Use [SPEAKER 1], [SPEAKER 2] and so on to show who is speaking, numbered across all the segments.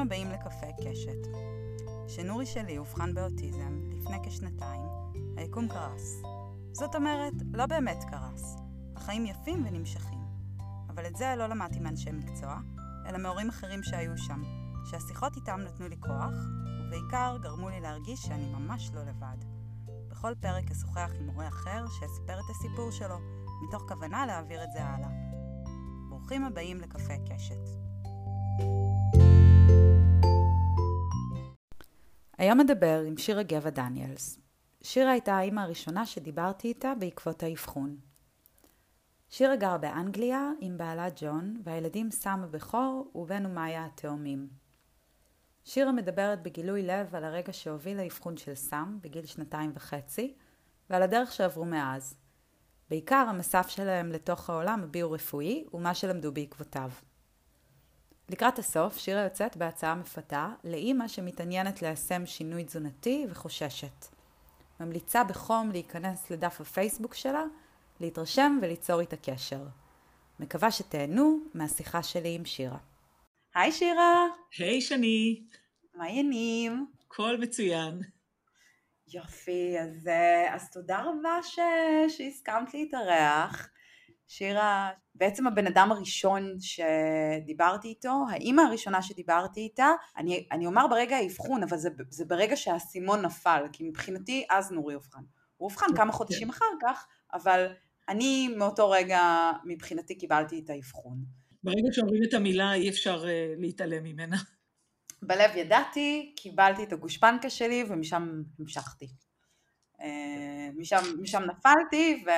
[SPEAKER 1] הבאים לקפה קשת. כשנורי שלי אובחן באוטיזם לפני כשנתיים, היקום קרס. זאת אומרת, לא באמת קרס. החיים יפים ונמשכים. אבל את זה לא למדתי מאנשי מקצוע, אלא מהורים אחרים שהיו שם, שהשיחות איתם נתנו לי כוח, ובעיקר גרמו לי להרגיש שאני ממש לא לבד. בכל פרק אשוחח עם מורה אחר שיספר את הסיפור שלו, מתוך כוונה להעביר את זה הלאה. ברוכים הבאים לקפה קשת. היום אדבר עם שירה גבע דניאלס. שירה הייתה האימא הראשונה שדיברתי איתה בעקבות האבחון. שירה גרה באנגליה עם בעלה ג'ון, והילדים סם הבכור ובן ומאיה התאומים. שירה מדברת בגילוי לב על הרגע שהוביל לאבחון של סם בגיל שנתיים וחצי, ועל הדרך שעברו מאז. בעיקר המסף שלהם לתוך העולם הביו-רפואי ומה שלמדו בעקבותיו. לקראת הסוף, שירה יוצאת בהצעה מפתה לאימא שמתעניינת ליישם שינוי תזונתי וחוששת. ממליצה בחום להיכנס לדף הפייסבוק שלה, להתרשם וליצור איתה קשר. מקווה שתהנו מהשיחה שלי עם שירה. היי שירה!
[SPEAKER 2] היי שני!
[SPEAKER 1] מה העניינים?
[SPEAKER 2] הכל מצוין.
[SPEAKER 1] יופי, אז, אז תודה רבה ש... שהסכמת להתארח. שירה, בעצם הבן אדם הראשון שדיברתי איתו, האימא הראשונה שדיברתי איתה, אני, אני אומר ברגע האבחון, אבל זה, זה ברגע שהאסימון נפל, כי מבחינתי אז נורי אובחן. הוא אובחן כמה חודשים אחר כך, אבל אני מאותו רגע מבחינתי קיבלתי את האבחון.
[SPEAKER 2] ברגע שאומרים את המילה אי אפשר uh, להתעלם ממנה.
[SPEAKER 1] בלב ידעתי, קיבלתי את הגושפנקה שלי ומשם המשכתי. Uh, משם, משם נפלתי ו...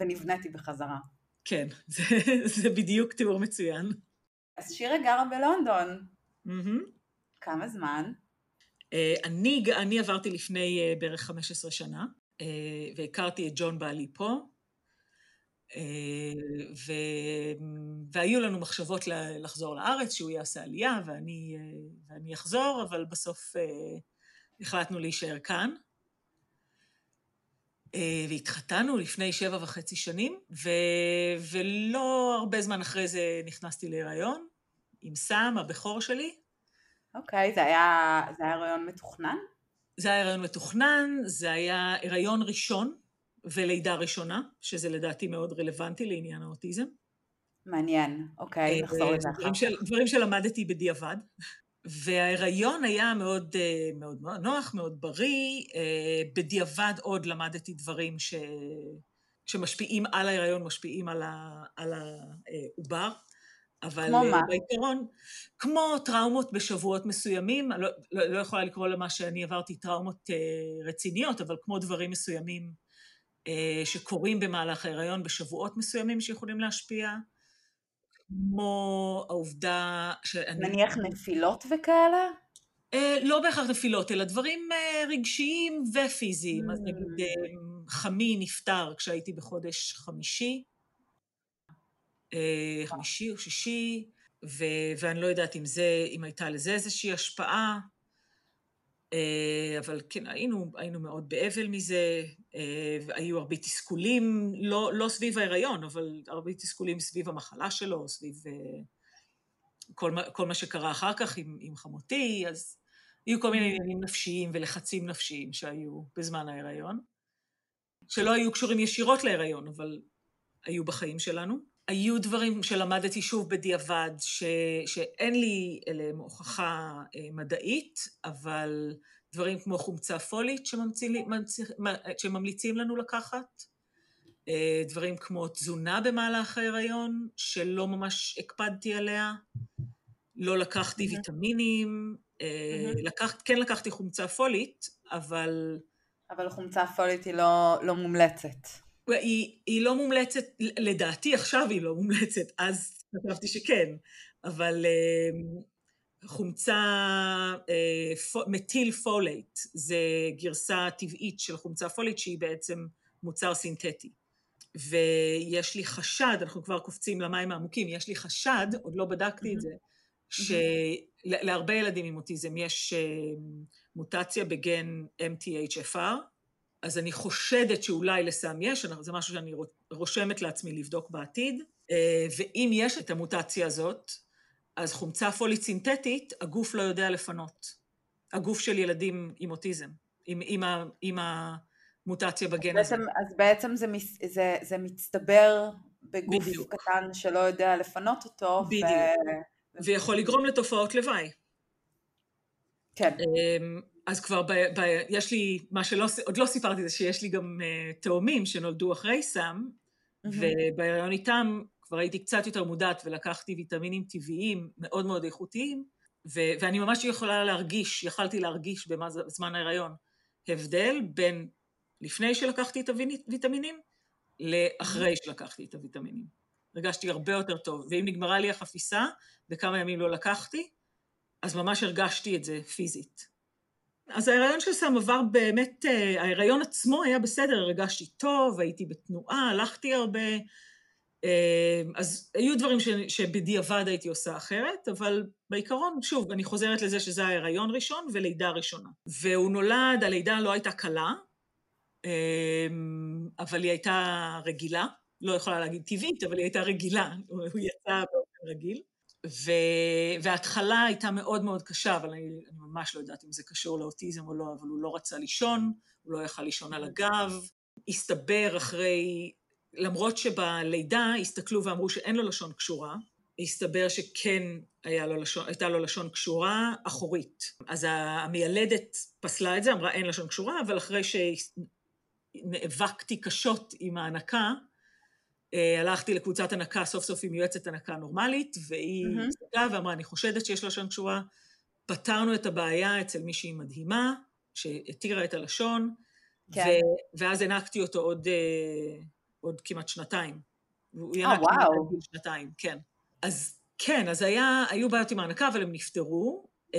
[SPEAKER 1] ונבניתי בחזרה.
[SPEAKER 2] כן, זה, זה בדיוק תיאור מצוין.
[SPEAKER 1] אז שירה גרה בלונדון. Mm-hmm. כמה זמן?
[SPEAKER 2] Uh, אני, אני עברתי לפני uh, בערך 15 שנה, uh, והכרתי את ג'ון בעלי פה, uh, ו, והיו לנו מחשבות לחזור לארץ, שהוא יעשה עלייה ואני, uh, ואני אחזור, אבל בסוף uh, החלטנו להישאר כאן. אה, והתחתנו לפני שבע וחצי שנים, ו... ולא הרבה זמן אחרי זה נכנסתי להיריון עם סם, הבכור שלי.
[SPEAKER 1] אוקיי, okay, זה היה, זה היה הריון מתוכנן?
[SPEAKER 2] זה היה הריון מתוכנן, זה היה הריון ראשון ולידה ראשונה, שזה לדעתי מאוד רלוונטי לעניין האוטיזם.
[SPEAKER 1] מעניין, אוקיי, אה, נחזור לזה אחר
[SPEAKER 2] כך. דברים שלמדתי בדיעבד. וההיריון היה מאוד, אה, מאוד, מאוד נוח, מאוד בריא. אה, בדיעבד עוד למדתי דברים ש... שמשפיעים על ההיריון, משפיעים על, ה... על העובר. אבל
[SPEAKER 1] כמו מה?
[SPEAKER 2] בעיקרון, כמו טראומות בשבועות מסוימים, לא, לא, לא יכולה לקרוא למה שאני עברתי טראומות רציניות, אבל כמו דברים מסוימים שקורים במהלך ההיריון בשבועות מסוימים שיכולים להשפיע. כמו העובדה שאני...
[SPEAKER 1] נניח נפילות וכאלה?
[SPEAKER 2] אה, לא בהכרח נפילות, אלא דברים אה, רגשיים ופיזיים. Mm. אז נגיד, אה, חמי נפטר כשהייתי בחודש חמישי, אה, חמישי או שישי, ו- ואני לא יודעת אם זה, אם הייתה לזה איזושהי השפעה. אה, אבל כן, היינו, היינו מאוד באבל מזה, אה, והיו הרבה תסכולים, לא, לא סביב ההיריון, אבל הרבה תסכולים סביב המחלה שלו, סביב אה, כל, כל מה שקרה אחר כך עם, עם חמותי, אז היו כל מיני עניינים נפשיים ולחצים נפשיים שהיו בזמן ההיריון, שלא היו קשורים ישירות להיריון, אבל היו בחיים שלנו. היו דברים שלמדתי שוב בדיעבד, ש, שאין לי אליהם הוכחה אה, מדעית, אבל דברים כמו חומצה פולית שממליצים לנו לקחת, אה, דברים כמו תזונה במהלך ההיריון, שלא ממש הקפדתי עליה, לא לקחתי mm-hmm. ויטמינים, mm-hmm. לקח, כן לקחתי חומצה פולית, אבל...
[SPEAKER 1] אבל חומצה פולית היא לא, לא מומלצת.
[SPEAKER 2] היא, היא לא מומלצת, לדעתי עכשיו היא לא מומלצת, אז חשבתי שכן, אבל uh, חומצה uh, methyl folate, זה גרסה טבעית של חומצה פולית שהיא בעצם מוצר סינתטי. ויש לי חשד, אנחנו כבר קופצים למים העמוקים, יש לי חשד, עוד לא בדקתי את זה, שלהרבה ילדים עם אוטיזם יש uh, מוטציה בגן MTHFR, אז אני חושדת שאולי לסם יש, זה משהו שאני רושמת לעצמי לבדוק בעתיד, אה, ואם יש את המוטציה הזאת, אז חומצה פולית סינתטית, הגוף לא יודע לפנות. הגוף של ילדים עם אוטיזם, עם, עם, ה, עם המוטציה בגן
[SPEAKER 1] הזה.
[SPEAKER 2] בעצם,
[SPEAKER 1] אז בעצם זה, זה, זה מצטבר בגוף בדיוק. קטן שלא יודע לפנות אותו.
[SPEAKER 2] בדיוק. ו... ויכול לגרום לתופעות לוואי.
[SPEAKER 1] כן.
[SPEAKER 2] אז כבר ב, ב, יש לי, מה שעוד לא סיפרתי זה שיש לי גם uh, תאומים שנולדו אחרי סם, mm-hmm. ובהיריון איתם כבר הייתי קצת יותר מודעת ולקחתי ויטמינים טבעיים מאוד מאוד איכותיים, ו- ואני ממש יכולה להרגיש, יכלתי להרגיש בזמן ההיריון הבדל בין לפני שלקחתי את הוויטמינים לאחרי שלקחתי את הוויטמינים. הרגשתי הרבה יותר טוב, ואם נגמרה לי החפיסה וכמה ימים לא לקחתי, אז ממש הרגשתי את זה פיזית. אז ההיריון של סם עבר באמת, אה, ההיריון עצמו היה בסדר, הרגשתי טוב, הייתי בתנועה, הלכתי הרבה, אה, אז היו דברים שבדיעבד הייתי עושה אחרת, אבל בעיקרון, שוב, אני חוזרת לזה שזה ההיריון ראשון ולידה ראשונה. והוא נולד, הלידה לא הייתה קלה, אה, אבל היא הייתה רגילה, לא יכולה להגיד טבעית, אבל היא הייתה רגילה, הוא יצא באופן רגיל. וההתחלה הייתה מאוד מאוד קשה, אבל אני, אני ממש לא יודעת אם זה קשור לאוטיזם או לא, אבל הוא לא רצה לישון, הוא לא יכל לישון על הגב. הסתבר אחרי, למרות שבלידה הסתכלו ואמרו שאין לו לשון קשורה, הסתבר שכן היה לו לשון, הייתה לו לשון קשורה אחורית. אז המיילדת פסלה את זה, אמרה אין לשון קשורה, אבל אחרי שנאבקתי קשות עם ההנקה, הלכתי לקבוצת הנקה, סוף סוף עם יועצת הנקה נורמלית, והיא הסתכלה. ואמרה, אני חושדת שיש לשון קשורה. פתרנו את הבעיה אצל מישהי מדהימה, שהתירה את הלשון, כן. ו- ואז הענקתי אותו עוד, uh, עוד כמעט שנתיים.
[SPEAKER 1] הוא ינק oh.
[SPEAKER 2] שנתיים, כן. אז כן, אז היה, היו בעיות עם ההנקה, אבל הם נפתרו, mm-hmm.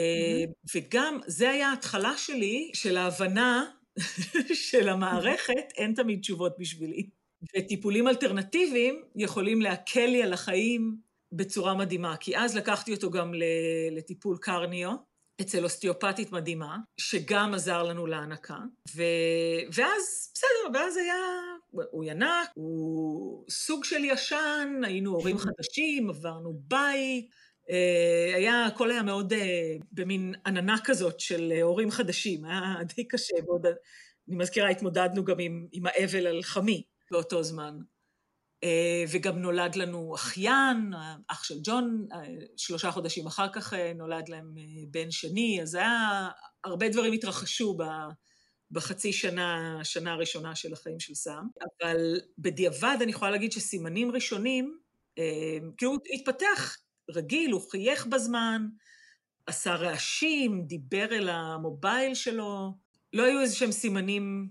[SPEAKER 2] וגם זה היה ההתחלה שלי של ההבנה של המערכת, אין תמיד תשובות בשבילי. וטיפולים אלטרנטיביים יכולים להקל לי על החיים בצורה מדהימה, כי אז לקחתי אותו גם לטיפול קרניו, אצל אוסטיופטית מדהימה, שגם עזר לנו להנקה, ו... ואז, בסדר, ואז היה, הוא ינק, הוא סוג של ישן, היינו הורים חדשים, עברנו בית, אה, היה, הכל היה מאוד אה, במין עננה כזאת של הורים חדשים, היה די קשה, ועוד, אני מזכירה, התמודדנו גם עם, עם האבל על חמי. באותו זמן. אה, וגם נולד לנו אחיין, אח של ג'ון, אה, שלושה חודשים אחר כך אה, נולד להם בן שני, אז היה, הרבה דברים התרחשו בחצי שנה, שנה הראשונה של החיים של סם, אבל בדיעבד אני יכולה להגיד שסימנים ראשונים, כאילו הוא התפתח רגיל, הוא חייך בזמן, עשה רעשים, דיבר אל ה mobile שלו, לא היו איזה שהם סימנים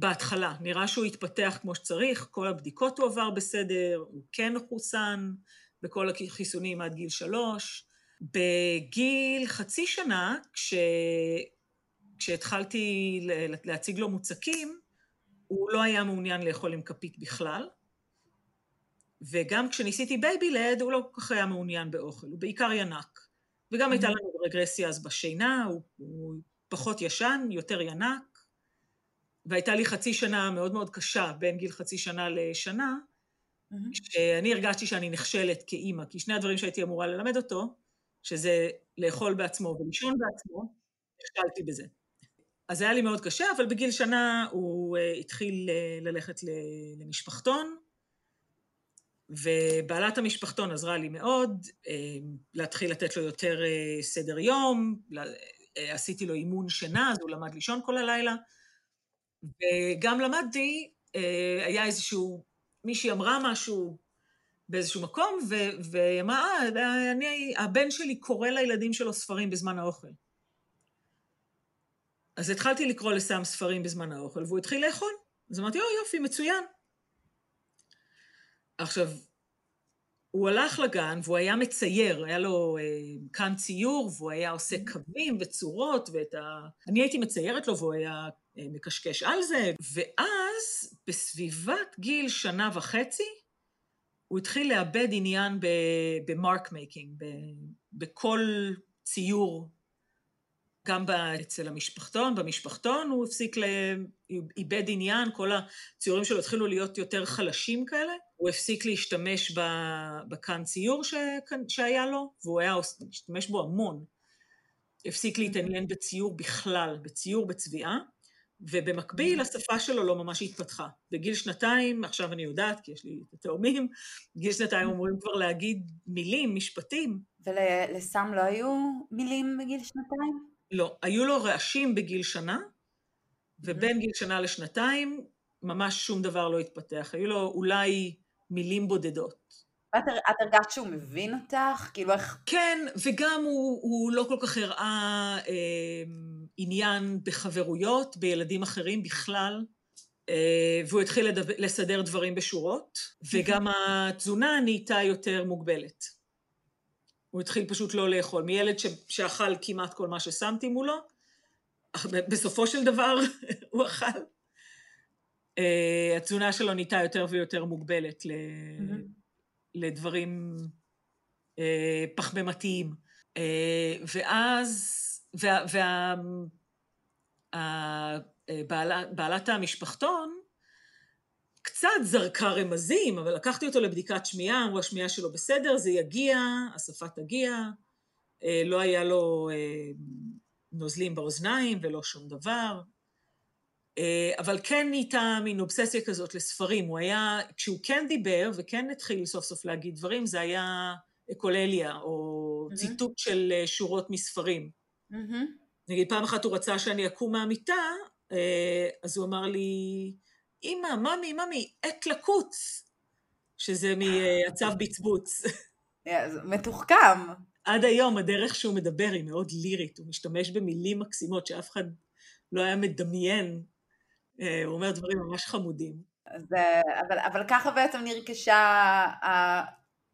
[SPEAKER 2] בהתחלה. נראה שהוא התפתח כמו שצריך, כל הבדיקות הוא עבר בסדר, הוא כן חוסן בכל החיסונים עד גיל שלוש. בגיל חצי שנה, כש... כשהתחלתי להציג לו מוצקים, הוא לא היה מעוניין לאכול עם כפית בכלל, וגם כשניסיתי baby-led, הוא לא כל כך היה מעוניין באוכל, הוא בעיקר ינק. וגם הייתה לנו רגרסיה אז בשינה, הוא, הוא פחות ישן, יותר ינק. והייתה לי חצי שנה מאוד מאוד קשה, בין גיל חצי שנה לשנה, mm-hmm. שאני הרגשתי שאני נכשלת כאימא, כי שני הדברים שהייתי אמורה ללמד אותו, שזה לאכול בעצמו ולישון בעצמו, נכשלתי בזה. אז זה היה לי מאוד קשה, אבל בגיל שנה הוא uh, התחיל uh, ללכת למשפחתון, ובעלת המשפחתון עזרה לי מאוד, uh, להתחיל לתת לו יותר סדר יום, עשיתי לו אימון שינה, אז הוא למד לישון כל הלילה. וגם למדתי, אה, היה איזשהו, מישהי אמרה משהו באיזשהו מקום, והיא אמרה, אה, הבן שלי קורא לילדים שלו ספרים בזמן האוכל. אז התחלתי לקרוא לסם ספרים בזמן האוכל, והוא התחיל לאכול. אז אמרתי, או יופי, מצוין. עכשיו, הוא הלך לגן והוא היה מצייר, היה לו אה, כן ציור והוא היה עושה mm-hmm. קווים וצורות ואת ה... אני הייתי מציירת לו והוא היה אה, מקשקש על זה, ואז בסביבת גיל שנה וחצי הוא התחיל לאבד עניין ב mark making, בכל ציור גם אצל המשפחתון, במשפחתון הוא הפסיק. איבד עניין, כל הציורים שלו התחילו להיות יותר חלשים כאלה. הוא הפסיק להשתמש בכאן ציור. שהיה לו, והוא היה משתמש בו המון. הפסיק להתעניין בציור בכלל, בציור, בצביעה, ובמקביל השפה שלו לא ממש התפתחה. בגיל שנתיים, עכשיו אני יודעת, כי יש לי את התאומים, בגיל שנתיים אומרים כבר להגיד מילים, משפטים.
[SPEAKER 1] ולסם לא היו מילים בגיל שנתיים?
[SPEAKER 2] לא, היו לו רעשים בגיל שנה, ובין גיל שנה לשנתיים ממש שום דבר לא התפתח. היו לו אולי מילים בודדות.
[SPEAKER 1] את, את הרגשת שהוא מבין אותך? כאילו איך...
[SPEAKER 2] כן, וגם הוא, הוא לא כל כך הראה אה, עניין בחברויות, בילדים אחרים בכלל, אה, והוא התחיל לדבר, לסדר דברים בשורות, וגם התזונה נהייתה יותר מוגבלת. הוא התחיל פשוט לא לאכול. מילד ש, שאכל כמעט כל מה ששמתי מולו, בסופו של דבר הוא אכל. Uh, התזונה שלו נהייתה יותר ויותר מוגבלת ל... mm-hmm. לדברים uh, פחמימתיים. Uh, ואז, וה, וה, וה, בעלת, בעלת המשפחתון קצת זרקה רמזים, אבל לקחתי אותו לבדיקת שמיעה, אמרו השמיעה שלו בסדר, זה יגיע, השפה תגיע, לא היה לו נוזלים באוזניים ולא שום דבר. אה, אבל כן נהייתה מין אובססיה כזאת לספרים. הוא היה, כשהוא כן דיבר וכן התחיל סוף סוף להגיד דברים, זה היה אקולליה, או mm-hmm. ציטוט של אה, שורות מספרים. Mm-hmm. נגיד, פעם אחת הוא רצה שאני אקום מהמיטה, אה, אז הוא אמר לי, אמא, ממי, ממי, עת לקוץ, שזה מהצו בצבוץ.
[SPEAKER 1] מתוחכם.
[SPEAKER 2] עד היום הדרך שהוא מדבר היא מאוד לירית, הוא משתמש במילים מקסימות שאף אחד לא היה מדמיין אה, הוא אומר דברים ממש חמודים.
[SPEAKER 1] אז, אבל, אבל ככה בעצם נרכשה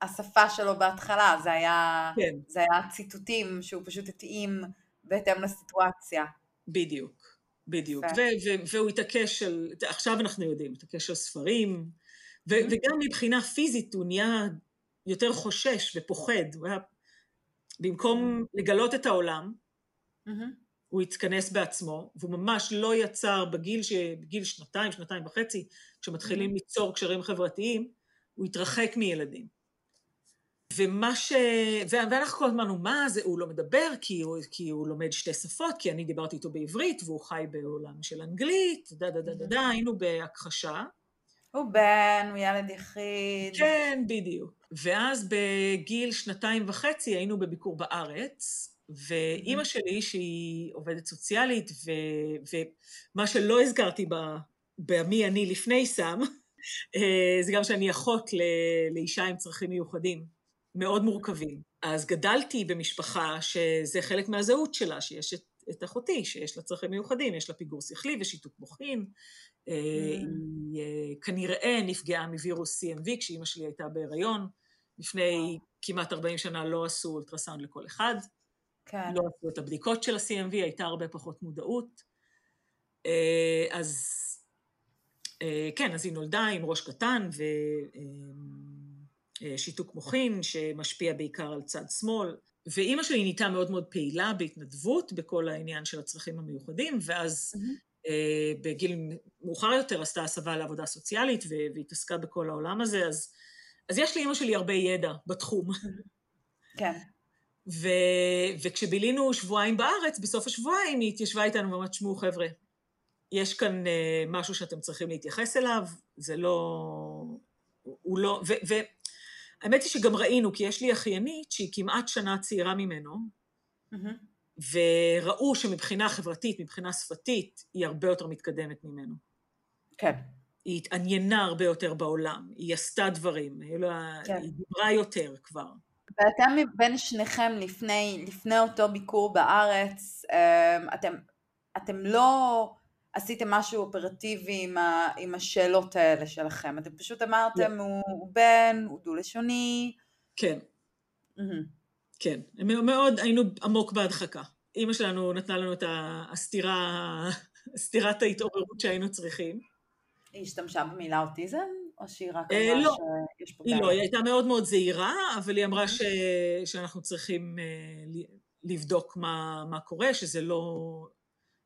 [SPEAKER 1] השפה שלו בהתחלה, זה היה, כן. זה היה ציטוטים שהוא פשוט התאים בהתאם לסיטואציה.
[SPEAKER 2] בדיוק, בדיוק. ו- ו- והוא התעקש על, עכשיו אנחנו יודעים, התעקש על ספרים, ו- mm-hmm. וגם מבחינה פיזית הוא נהיה יותר חושש ופוחד, הוא היה, במקום לגלות את העולם, mm-hmm. הוא התכנס בעצמו, והוא ממש לא יצר בגיל, ש... בגיל שנתיים, שנתיים וחצי, כשמתחילים mm-hmm. ליצור קשרים חברתיים, הוא התרחק מילדים. ומה ש... ואנחנו כל הזמן, מה זה, הוא לא מדבר כי הוא, כי הוא לומד שתי שפות, כי אני דיברתי איתו בעברית, והוא חי בעולם של אנגלית, דה דה דה דה דה, היינו בהכחשה.
[SPEAKER 1] הוא בן, הוא ילד יחיד.
[SPEAKER 2] כן, בדיוק. ואז בגיל שנתיים וחצי היינו בביקור בארץ, ואימא שלי, שהיא עובדת סוציאלית, ו, ומה שלא הזכרתי במי אני לפני סם, אה, זה גם שאני אחות ל, לאישה עם צרכים מיוחדים, מאוד מורכבים. אז גדלתי במשפחה שזה חלק מהזהות שלה, שיש את, את אחותי, שיש לה צרכים מיוחדים, יש לה פיגור שכלי ושיתוק מוחין. Mm. היא אה, כנראה נפגעה מווירוס CMV כשאימא שלי הייתה בהיריון. לפני כמעט 40 שנה לא עשו אולטרסאונד לכל אחד. כן. לא עשו את הבדיקות של ה-CMV, הייתה הרבה פחות מודעות. אה, אז אה, כן, אז היא נולדה עם ראש קטן ושיתוק אה, מוחין שמשפיע בעיקר על צד שמאל. ואימא שלי נהייתה מאוד מאוד פעילה בהתנדבות בכל העניין של הצרכים המיוחדים, ואז mm-hmm. בגיל מאוחר יותר עשתה הסבה לעבודה סוציאלית והתעסקה בכל העולם הזה, אז, אז יש לאימא שלי הרבה ידע בתחום.
[SPEAKER 1] כן.
[SPEAKER 2] ו... וכשבילינו שבועיים בארץ, בסוף השבועיים היא התיישבה איתנו ואמרת, שמעו חבר'ה, יש כאן uh, משהו שאתם צריכים להתייחס אליו, זה לא... הוא לא... והאמת היא שגם ראינו, כי יש לי אחיינית שהיא כמעט שנה צעירה ממנו, mm-hmm. וראו שמבחינה חברתית, מבחינה שפתית, היא הרבה יותר מתקדמת ממנו.
[SPEAKER 1] כן.
[SPEAKER 2] היא התעניינה הרבה יותר בעולם, היא עשתה דברים, כן. היא דיברה יותר כבר.
[SPEAKER 1] ואתם בין שניכם לפני, לפני אותו ביקור בארץ, אמ, אתם, אתם לא עשיתם משהו אופרטיבי עם, ה, עם השאלות האלה שלכם, אתם פשוט אמרתם yeah. הוא, הוא בן, הוא דו-לשוני.
[SPEAKER 2] כן. Mm-hmm. כן, מאוד היינו עמוק בהדחקה. אימא שלנו נתנה לנו את הסתירה, סתירת ההתעוררות שהיינו צריכים.
[SPEAKER 1] היא השתמשה במילה אוטיזם? או שהיא רק אה, אמרה
[SPEAKER 2] לא, שיש פה? היא לא, היא הייתה מאוד מאוד זהירה, אבל היא אמרה ש... שאנחנו צריכים אה, לבדוק מה, מה קורה, שזה לא...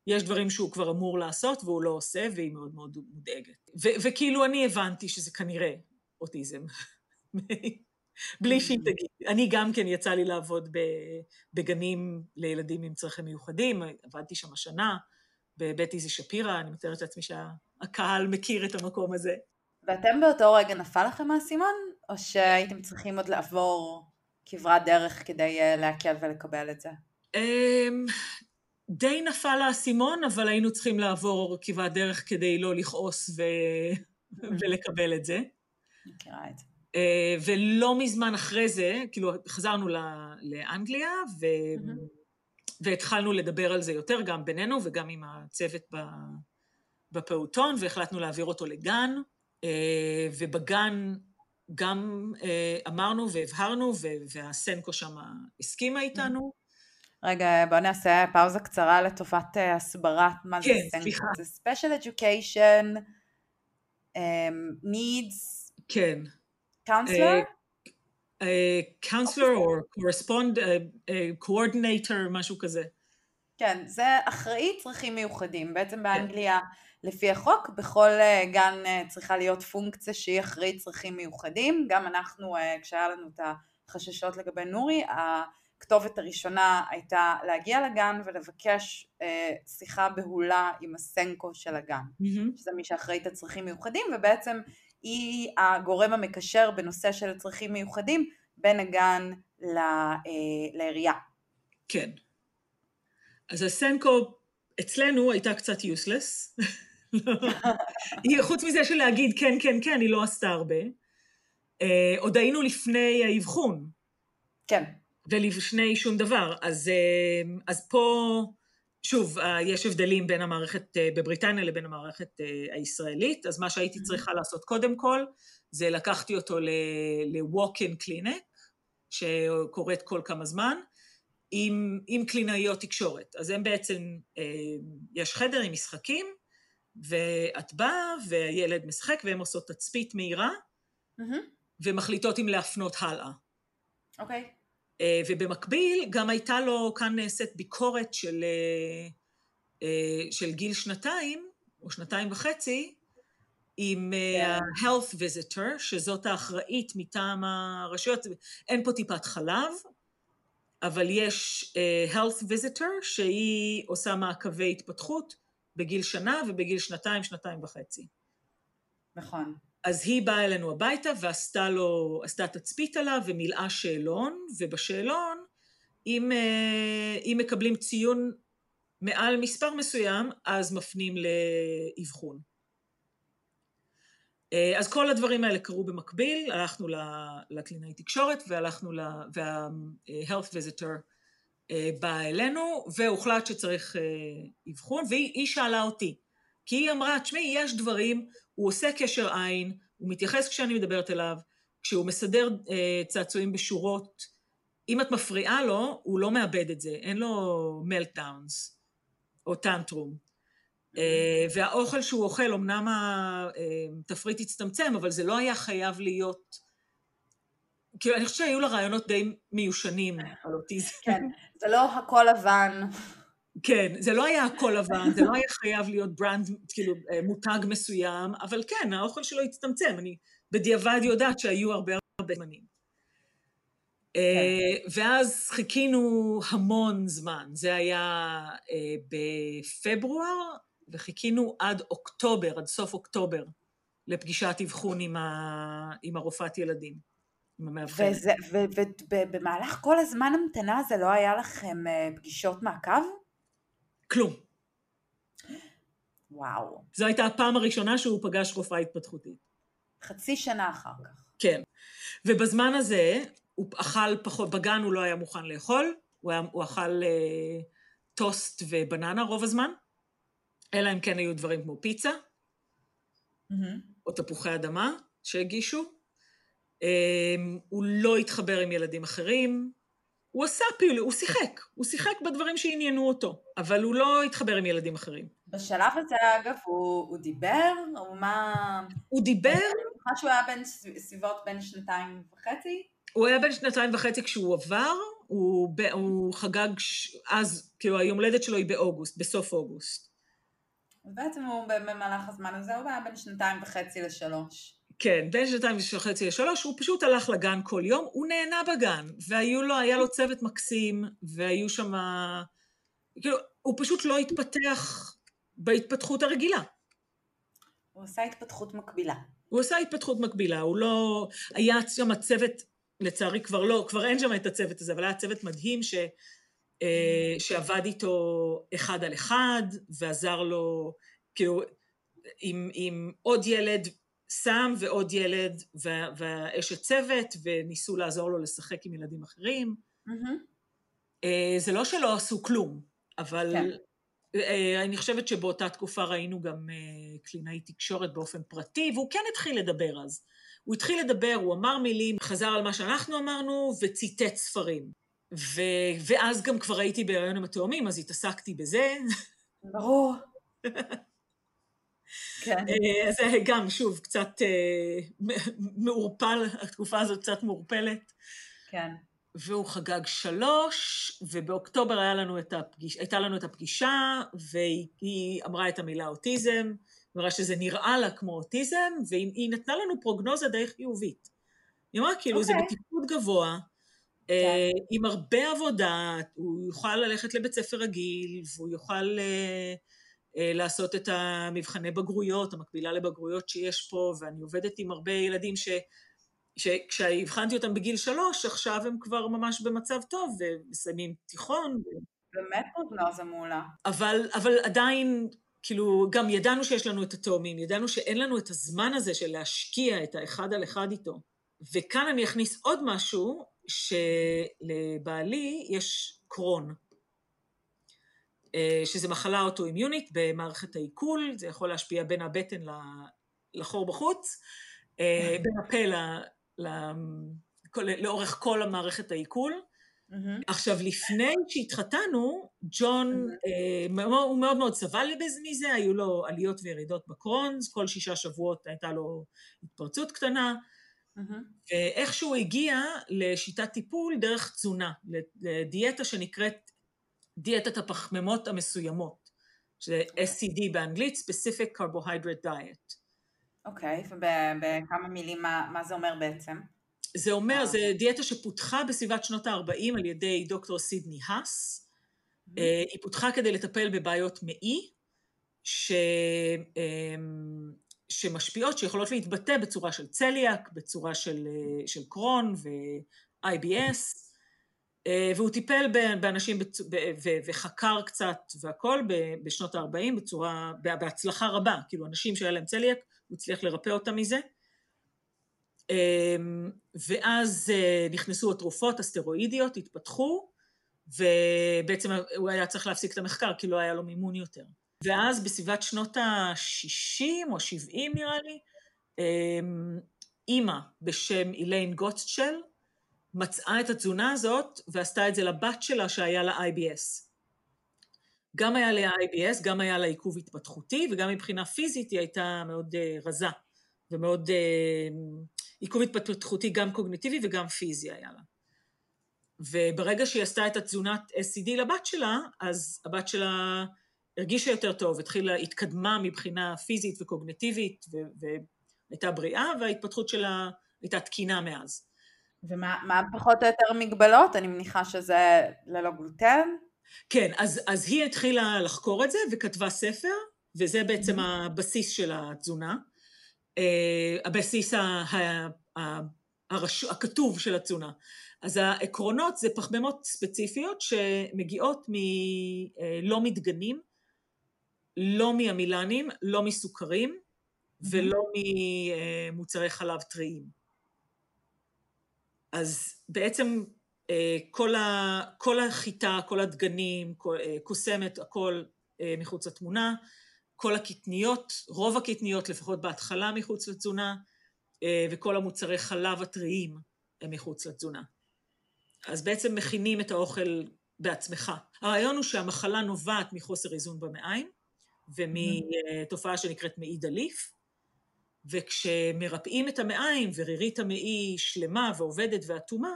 [SPEAKER 2] יש דברים שהוא כבר אמור לעשות והוא לא עושה, והיא מאוד מאוד מודאגת. ו- וכאילו אני הבנתי שזה כנראה אוטיזם. בלי שהיא. תגיד. אני גם כן יצא לי לעבוד בגנים לילדים עם צרכים מיוחדים, עבדתי שם השנה, בבית איזי שפירא, אני מתארת לעצמי שהקהל מכיר את המקום הזה.
[SPEAKER 1] ואתם באותו רגע נפל לכם האסימון, או שהייתם צריכים עוד לעבור כברת דרך כדי אה, לעכל ולקבל את זה?
[SPEAKER 2] די נפל האסימון, אבל היינו צריכים לעבור כברת דרך כדי לא לכעוס ו... ולקבל את זה.
[SPEAKER 1] מכירה את זה.
[SPEAKER 2] אה, ולא מזמן אחרי זה, כאילו חזרנו לאנגליה ו... והתחלנו לדבר על זה יותר, גם בינינו וגם עם הצוות בפעוטון, והחלטנו להעביר אותו לגן, אה, ובגן גם אה, אמרנו והבהרנו, והסנקו שם הסכימה איתנו.
[SPEAKER 1] רגע, בוא נעשה פאוזה קצרה לטובת הסברת מה
[SPEAKER 2] כן,
[SPEAKER 1] זה.
[SPEAKER 2] סליחה.
[SPEAKER 1] זה special education um, needs.
[SPEAKER 2] כן.
[SPEAKER 1] counselor?
[SPEAKER 2] counselor או correspond, coordinator, משהו כזה.
[SPEAKER 1] כן, זה אחראי צרכים מיוחדים. בעצם כן. באנגליה, לפי החוק, בכל אה, גן אה, צריכה להיות פונקציה שהיא אחראית צרכים מיוחדים. גם אנחנו, אה, כשהיה לנו את החששות לגבי נורי, הכתובת הראשונה הייתה להגיע לגן ולבקש שיחה בהולה עם הסנקו של הגן, mm-hmm. שזה מי שאחראית הצרכים מיוחדים, ובעצם היא הגורם המקשר בנושא של צרכים מיוחדים בין הגן אה, לעירייה.
[SPEAKER 2] כן. אז הסנקו אצלנו הייתה קצת יוסלס. חוץ מזה של להגיד כן, כן, כן, היא לא עשתה הרבה. אה, עוד היינו לפני האבחון.
[SPEAKER 1] כן.
[SPEAKER 2] ולפני שום דבר. אז, אה, אז פה שוב, אה, יש הבדלים בין המערכת אה, בבריטניה לבין המערכת הישראלית, אז מה שהייתי mm-hmm. צריכה לעשות קודם כל, זה לקחתי אותו ל-walk-in clinic, שקורית כל כמה זמן, עם, עם קלינאיות תקשורת. אז הם בעצם, יש חדר עם משחקים, ואת באה, והילד משחק, והם עושות תצפית מהירה, mm-hmm. ומחליטות אם להפנות הלאה.
[SPEAKER 1] אוקיי. Okay.
[SPEAKER 2] אה, ובמקביל גם הייתה לו, כאן נעשית ביקורת של, אה, אה, של גיל שנתיים, או שנתיים וחצי, עם yeah. ה-health visitor, שזאת האחראית מטעם הרשויות. אין פה טיפת חלב, אבל יש uh, health visitor שהיא עושה מעקבי התפתחות בגיל שנה ובגיל שנתיים, שנתיים וחצי.
[SPEAKER 1] נכון.
[SPEAKER 2] אז היא באה אלינו הביתה ועשתה לו, עשתה תצפית עליו ומילאה שאלון, ובשאלון, אם, אה, אם מקבלים ציון מעל מספר מסוים, אז מפנים לאבחון. אה, אז כל הדברים האלה קרו במקביל, הלכנו לקלינאי תקשורת והלכנו, וה-health visitor אה, בא אלינו, והוחלט שצריך אבחון, והיא שאלה אותי, כי היא אמרה, תשמעי, יש דברים הוא עושה קשר עין, הוא מתייחס כשאני מדברת אליו, כשהוא מסדר אה, צעצועים בשורות, אם את מפריעה לו, הוא לא מאבד את זה, אין לו מלטדאונס או טנטרום. אה, והאוכל שהוא אוכל, אמנם התפריט אה, הצטמצם, אבל זה לא היה חייב להיות... כאילו, אני חושבת שהיו לה רעיונות די מיושנים על אוטיזם.
[SPEAKER 1] כן, זה לא הכל לבן.
[SPEAKER 2] כן, זה לא היה הכל לבן, זה לא היה חייב להיות ברנד, כאילו, אה, מותג מסוים, אבל כן, האוכל שלו הצטמצם, אני בדיעבד יודעת שהיו הרבה הרבה זמנים. אה, כן. ואז חיכינו המון זמן, זה היה אה, בפברואר, וחיכינו עד אוקטובר, עד סוף אוקטובר, לפגישת אבחון עם, ה... עם הרופאת ילדים, עם המאבחנת.
[SPEAKER 1] ובמהלך כל הזמן המתנה הזה לא היה לכם פגישות מעקב?
[SPEAKER 2] כלום.
[SPEAKER 1] וואו.
[SPEAKER 2] זו הייתה הפעם הראשונה שהוא פגש רופאה התפתחותית.
[SPEAKER 1] חצי שנה אחר כך.
[SPEAKER 2] כן. ובזמן הזה הוא אכל פחות, בגן הוא לא היה מוכן לאכול, הוא, היה, הוא אכל אה, טוסט ובננה רוב הזמן, אלא אם כן היו דברים כמו פיצה, mm-hmm. או תפוחי אדמה שהגישו. אה, הוא לא התחבר עם ילדים אחרים, הוא עשה פעילות, הוא שיחק, הוא שיחק בדברים שעניינו אותו, אבל הוא לא התחבר עם ילדים אחרים.
[SPEAKER 1] בשלב הזה, אגב, הוא, הוא דיבר, או מה...
[SPEAKER 2] הוא דיבר... אני
[SPEAKER 1] מניחה שהוא היה בן סביבות בין שנתיים וחצי.
[SPEAKER 2] הוא היה בן שנתיים וחצי כשהוא עבר, הוא, ב, הוא חגג אז, כאילו היום הולדת שלו היא באוגוסט, בסוף אוגוסט.
[SPEAKER 1] בעצם הוא במהלך הזמן הזה, הוא היה בין שנתיים וחצי לשלוש.
[SPEAKER 2] כן, בין שנתיים וחצי לשלוש, הוא פשוט הלך לגן כל יום, הוא נהנה בגן, והיו לו, היה לו צוות מקסים, והיו שם, כאילו, הוא פשוט לא התפתח בהתפתחות הרגילה.
[SPEAKER 1] הוא עשה התפתחות מקבילה.
[SPEAKER 2] הוא עשה התפתחות מקבילה, הוא לא... היה שם הצוות, לצערי כבר לא, כבר אין שם את הצוות הזה, אבל היה צוות מדהים ש... אה, שעבד איתו אחד על אחד, ועזר לו, כאילו, עם, עם עוד ילד, סם ועוד ילד, והאשת צוות, וניסו לעזור לו לשחק עם ילדים אחרים. Mm-hmm. זה לא שלא עשו כלום, אבל כן. אה, אני חושבת שבאותה תקופה ראינו גם קלינאי תקשורת באופן פרטי, והוא כן התחיל לדבר אז. הוא התחיל לדבר, הוא אמר מילים, חזר על מה שאנחנו אמרנו, וציטט ספרים. ו... ואז גם כבר הייתי בהיריון עם התאומים, אז התעסקתי בזה.
[SPEAKER 1] ברור.
[SPEAKER 2] כן. אה, זה גם, שוב, קצת אה, מעורפל, התקופה הזאת קצת מעורפלת.
[SPEAKER 1] כן.
[SPEAKER 2] והוא חגג שלוש, ובאוקטובר היה לנו את הפגיש, הייתה לנו את הפגישה, והיא אמרה את המילה אוטיזם, אמרה שזה נראה לה כמו אוטיזם, והיא נתנה לנו פרוגנוזה די חיובית. היא אמרה, כאילו, okay. זה אוקיי. בתפקוד גבוה, כן. אה, עם הרבה עבודה, הוא יוכל ללכת לבית ספר רגיל, והוא יוכל לעשות את המבחני בגרויות, המקבילה לבגרויות שיש פה, ואני עובדת עם הרבה ילדים ש... שכשהבחנתי אותם בגיל שלוש, עכשיו הם כבר ממש במצב טוב, ומסיימים תיכון.
[SPEAKER 1] באמת פרוגנוזה מעולה.
[SPEAKER 2] אבל, אבל עדיין, כאילו, גם ידענו שיש לנו את התאומים, ידענו שאין לנו את הזמן הזה של להשקיע את האחד על אחד איתו. וכאן אני אכניס עוד משהו, שלבעלי יש קרון, אה, שזה מחלה אוטואימיונית במערכת העיכול, זה יכול להשפיע בין הבטן לחור בחוץ, אה, בין הפה ל, ל, לאורך כל המערכת העיכול. Mm-hmm. עכשיו, לפני שהתחתנו, ג'ון, mm-hmm. uh, הוא מאוד מאוד סבל מזה, היו לו עליות וירידות בקרונס, כל שישה שבועות הייתה לו התפרצות קטנה, Mm-hmm. ואיכשהו הגיע לשיטת טיפול דרך תזונה, לדיאטה שנקראת דיאטת הפחמימות המסוימות, שזה SCD באנגלית, Specific Carbohydrate Diet.
[SPEAKER 1] אוקיי, okay, ובכמה מילים מה, מה זה אומר בעצם?
[SPEAKER 2] זה אומר, זו דיאטה שפותחה בסביבת שנות ה-40 על ידי דוקטור סידני האס. Mm-hmm. היא פותחה כדי לטפל בבעיות מעי, ש... אמ, שמשפיעות, שיכולות להתבטא בצורה של צליאק, בצורה של, אה, של קרון ו-IBS, אה, והוא טיפל באנשים. וחקר קצת והכל בשנות ה-40 בצורה, בהצלחה רבה, כאילו אנשים שהיה להם צליאק, הוא הצליח לרפא אותם מזה. אמ, ואז אה, נכנסו התרופות הסטרואידיות, התפתחו, ובעצם הוא היה צריך להפסיק את המחקר כי לא היה לו מימון יותר. ואז בסביבת שנות ה-60 או 70 נראה לי, אמ, אימא בשם איליין גוטשל מצאה את התזונה הזאת ועשתה את זה לבת שלה שהיה לה IBS. גם היה לה IBS, גם היה לה עיכוב התפתחותי וגם מבחינה פיזית היא הייתה מאוד uh, רזה ומאוד uh, עיכוב התפתחותי גם קוגניטיבי וגם פיזי היה לה. וברגע שהיא עשתה את התזונת SCD לבת שלה, אז הבת שלה הרגישה יותר טוב, התחילה, התקדמה מבחינה פיזית וקוגנטיבית והייתה בריאה וההתפתחות שלה הייתה תקינה מאז.
[SPEAKER 1] ומה פחות או יותר מגבלות? אני מניחה שזה ללא גלוטן?
[SPEAKER 2] כן, אז, אז היא התחילה לחקור את זה וכתבה ספר, וזה בעצם mm-hmm. הבסיס של התזונה. Uh, הבסיס ה, ה, ה, הרש, הכתוב של התזונה. אז העקרונות זה פחמימות ספציפיות שמגיעות מלא אה, מדגנים, לא מעמילנים, לא מסוכרים ולא ממוצרי חלב טריים. אז בעצם אה, כל, ה, כל החיטה, כל הדגנים, כל, אה, קוסמת, הכל אה, מחוץ לתמונה, כל הקטניות, רוב הקטניות לפחות בהתחלה מחוץ לתזונה, וכל המוצרי חלב הטריים הם מחוץ לתזונה. אז בעצם מכינים את האוכל בעצמך. הרעיון הוא שהמחלה נובעת מחוסר איזון במעיים, ומתופעה שנקראת מעי דליף, וכשמרפאים את המעיים ורירית המעי שלמה ועובדת ואטומה,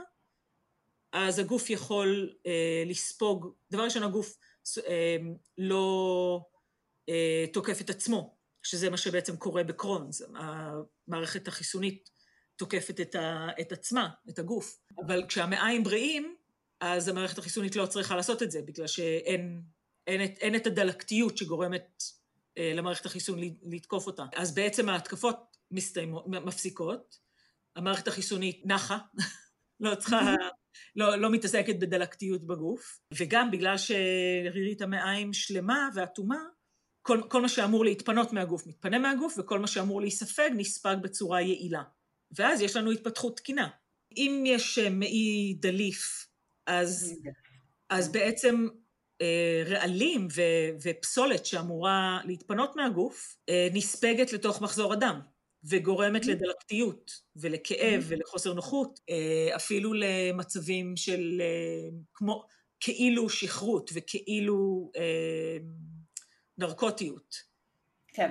[SPEAKER 2] אז הגוף יכול אה, לספוג, דבר ראשון הגוף אה, לא אה, תוקף את עצמו, שזה מה שבעצם קורה בקרונס, המערכת החיסונית תוקפת את, ה, את עצמה, את הגוף. אבל כשהמעיים בריאים, אז המערכת החיסונית לא צריכה לעשות את זה, בגלל שאין אין את, אין את הדלקתיות שגורמת למערכת החיסון לתקוף אותה. אז בעצם ההתקפות מסתיימות, מפסיקות, המערכת החיסונית נחה, לא צריכה, לא, לא מתעסקת בדלקתיות בגוף, וגם בגלל שרירית המעיים שלמה ואטומה, כל, כל מה שאמור להתפנות מהגוף מתפנה מהגוף, וכל מה שאמור להיספג נספג בצורה יעילה. ואז יש לנו התפתחות תקינה. אם יש אה, מעי דליף, אז, אז בעצם אה, רעלים ופסולת שאמורה להתפנות מהגוף, אה, נספגת לתוך מחזור הדם. וגורמת. לדלקתיות ולכאב. ולחוסר נוחות, אפילו למצבים של כמו כאילו שכרות וכאילו נרקוטיות.
[SPEAKER 1] כן.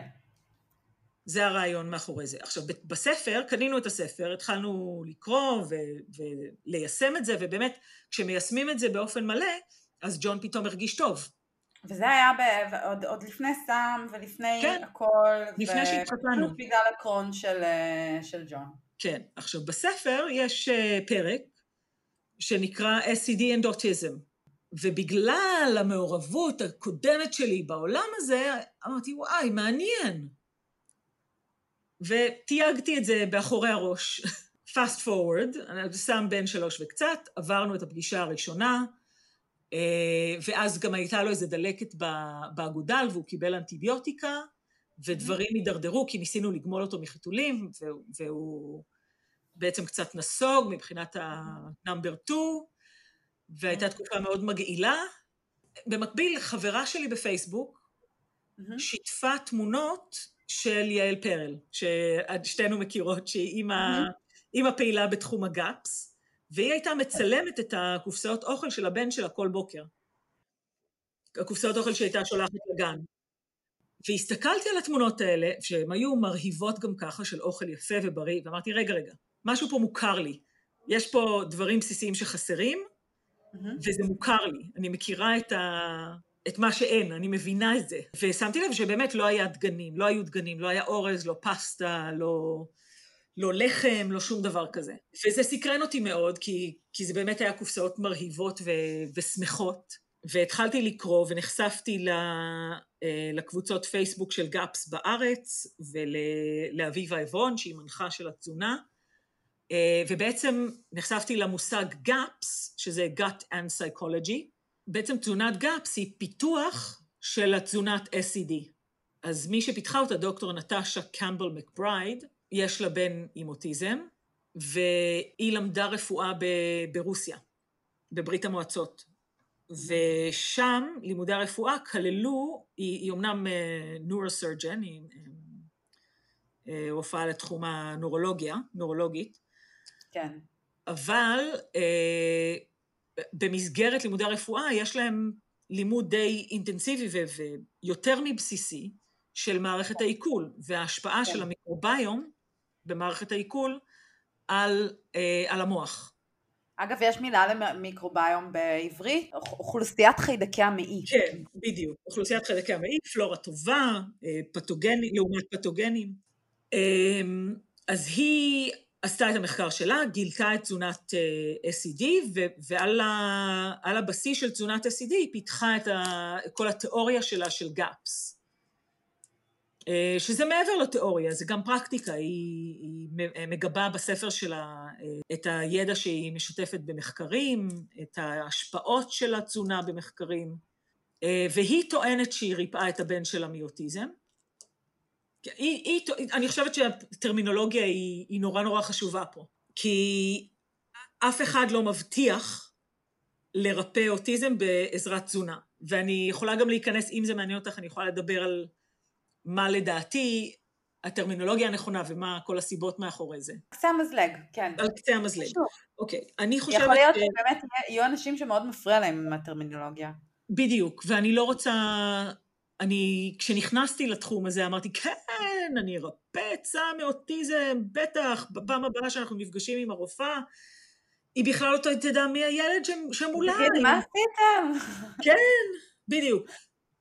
[SPEAKER 2] זה הרעיון מאחורי זה. עכשיו, בספר, קנינו את הספר, התחלנו לקרוא ו- וליישם את זה, ובאמת, כשמיישמים את זה באופן מלא, אז ג'ון פתאום הרגיש טוב.
[SPEAKER 1] וזה היה ב- עוד, עוד לפני סאם ולפני כן, הכל.
[SPEAKER 2] לפני ו- שהתחתנו.
[SPEAKER 1] בגלל הקרון של, אה, של ג'ון.
[SPEAKER 2] כן. עכשיו, בספר יש אה, פרק שנקרא SCD and Autism. ובגלל המעורבות הקודמת שלי בעולם הזה, אמרתי, וואי, מעניין. ותייגתי את זה באחורי הראש. fast forward, שם בן שלוש וקצת, עברנו את הפגישה הראשונה, ואז גם הייתה לו איזה דלקת באגודל והוא קיבל אנטיביוטיקה, ודברים הידרדרו כי ניסינו לגמול אותו מחיתולים, והוא בעצם קצת נסוג מבחינת ה-number 2, והייתה תקופה מאוד מגעילה. במקביל, חברה שלי בפייסבוק שיתפה תמונות של יעל פרל, ששתינו מכירות, שהיא אימא, אימא פעילה בתחום הגאפס, והיא הייתה מצלמת את הקופסאות אוכל של הבן שלה כל בוקר. הקופסאות אוכל שהייתה שולחת לגן. והסתכלתי על התמונות האלה, שהן היו מרהיבות גם ככה, של אוכל יפה ובריא, ואמרתי, רגע, רגע, משהו פה מוכר לי. יש פה דברים בסיסיים שחסרים, וזה מוכר לי. אני מכירה את, ה... את מה שאין, אני מבינה את זה. ושמתי לב שבאמת לא היה דגנים, לא היו דגנים, לא היה אורז, לא פסטה, לא, לא לחם, לא שום דבר כזה. וזה סקרן אותי מאוד, כי, כי זה באמת היה קופסאות מרהיבות ו... ושמחות. והתחלתי לקרוא ונחשפתי ל... אה, לקבוצות פייסבוק של גאפס בארץ ולאביבה עברון שהיא מנחה של התזונה אה, ובעצם נחשפתי למושג GAPS, שזה gut and psychology. בעצם תזונת GAPS היא פיתוח של התזונת SED. אז מי שפיתחה אותה, דוקטור נטשה קמבל מקברייד, יש לה בן עם אוטיזם, והיא למדה רפואה ב- ברוסיה, בברית המועצות. ושם לימודי הרפואה כללו, היא, היא אומנם נורוסרג'ן, היא רופאה לתחום הנורולוגיה, נורולוגית,
[SPEAKER 1] כן.
[SPEAKER 2] אבל אה, במסגרת לימודי הרפואה יש להם לימוד די אינטנסיבי ויותר מבסיסי של מערכת העיכול, וההשפעה כן. של המיקרוביום במערכת העיכול על, אה, על המוח.
[SPEAKER 1] אגב, יש מילה למיקרוביום בעברית, אוכלוסיית חיידקי המעי.
[SPEAKER 2] כן, בדיוק. אוכלוסיית חיידקי המעי, פלורה טובה, אה, פתוגנים, לעומת פתוגנים. אה, אז היא עשתה את המחקר שלה, גילתה את תזונת אה, SED, ועל הבסיס של תזונת SED היא פיתחה את כל התיאוריה שלה של GAPS. אה, שזה מעבר לתיאוריה, זה גם פרקטיקה, היא, היא מגבה בספר שלה אה, את הידע שהיא משתפת במחקרים, את ההשפעות של התזונה במחקרים, והיא טוענת שהיא ריפאה את הבן שלה מאוטיזם. היא, היא, אני חושבת שהטרמינולוגיה היא, היא נורא נורא חשובה פה, כי אף אחד לא מבטיח לרפא אוטיזם בעזרת תזונה. ואני יכולה גם להיכנס, אם זה מעניין אותך, אני יכולה לדבר על מה לדעתי הטרמינולוגיה הנכונה ומה כל הסיבות מאחורי זה.
[SPEAKER 1] קצה המזלג, כן.
[SPEAKER 2] על קצה המזלג. אוקיי, אני חושבת...
[SPEAKER 1] יכול להיות שבאמת יהיו אנשים שמאוד מפריע להם עם הטרמינולוגיה.
[SPEAKER 2] בדיוק, ואני לא רוצה אני, כשנכנסתי לתחום הזה אמרתי, כן, אני ארפא עצה מאוטיזם, בטח, בפעם הבאה שאנחנו נפגשים עם הרופאה. היא בכלל לא תדע מי הילד שמולה.
[SPEAKER 1] תגיד, מה עשיתם?
[SPEAKER 2] כן, בדיוק.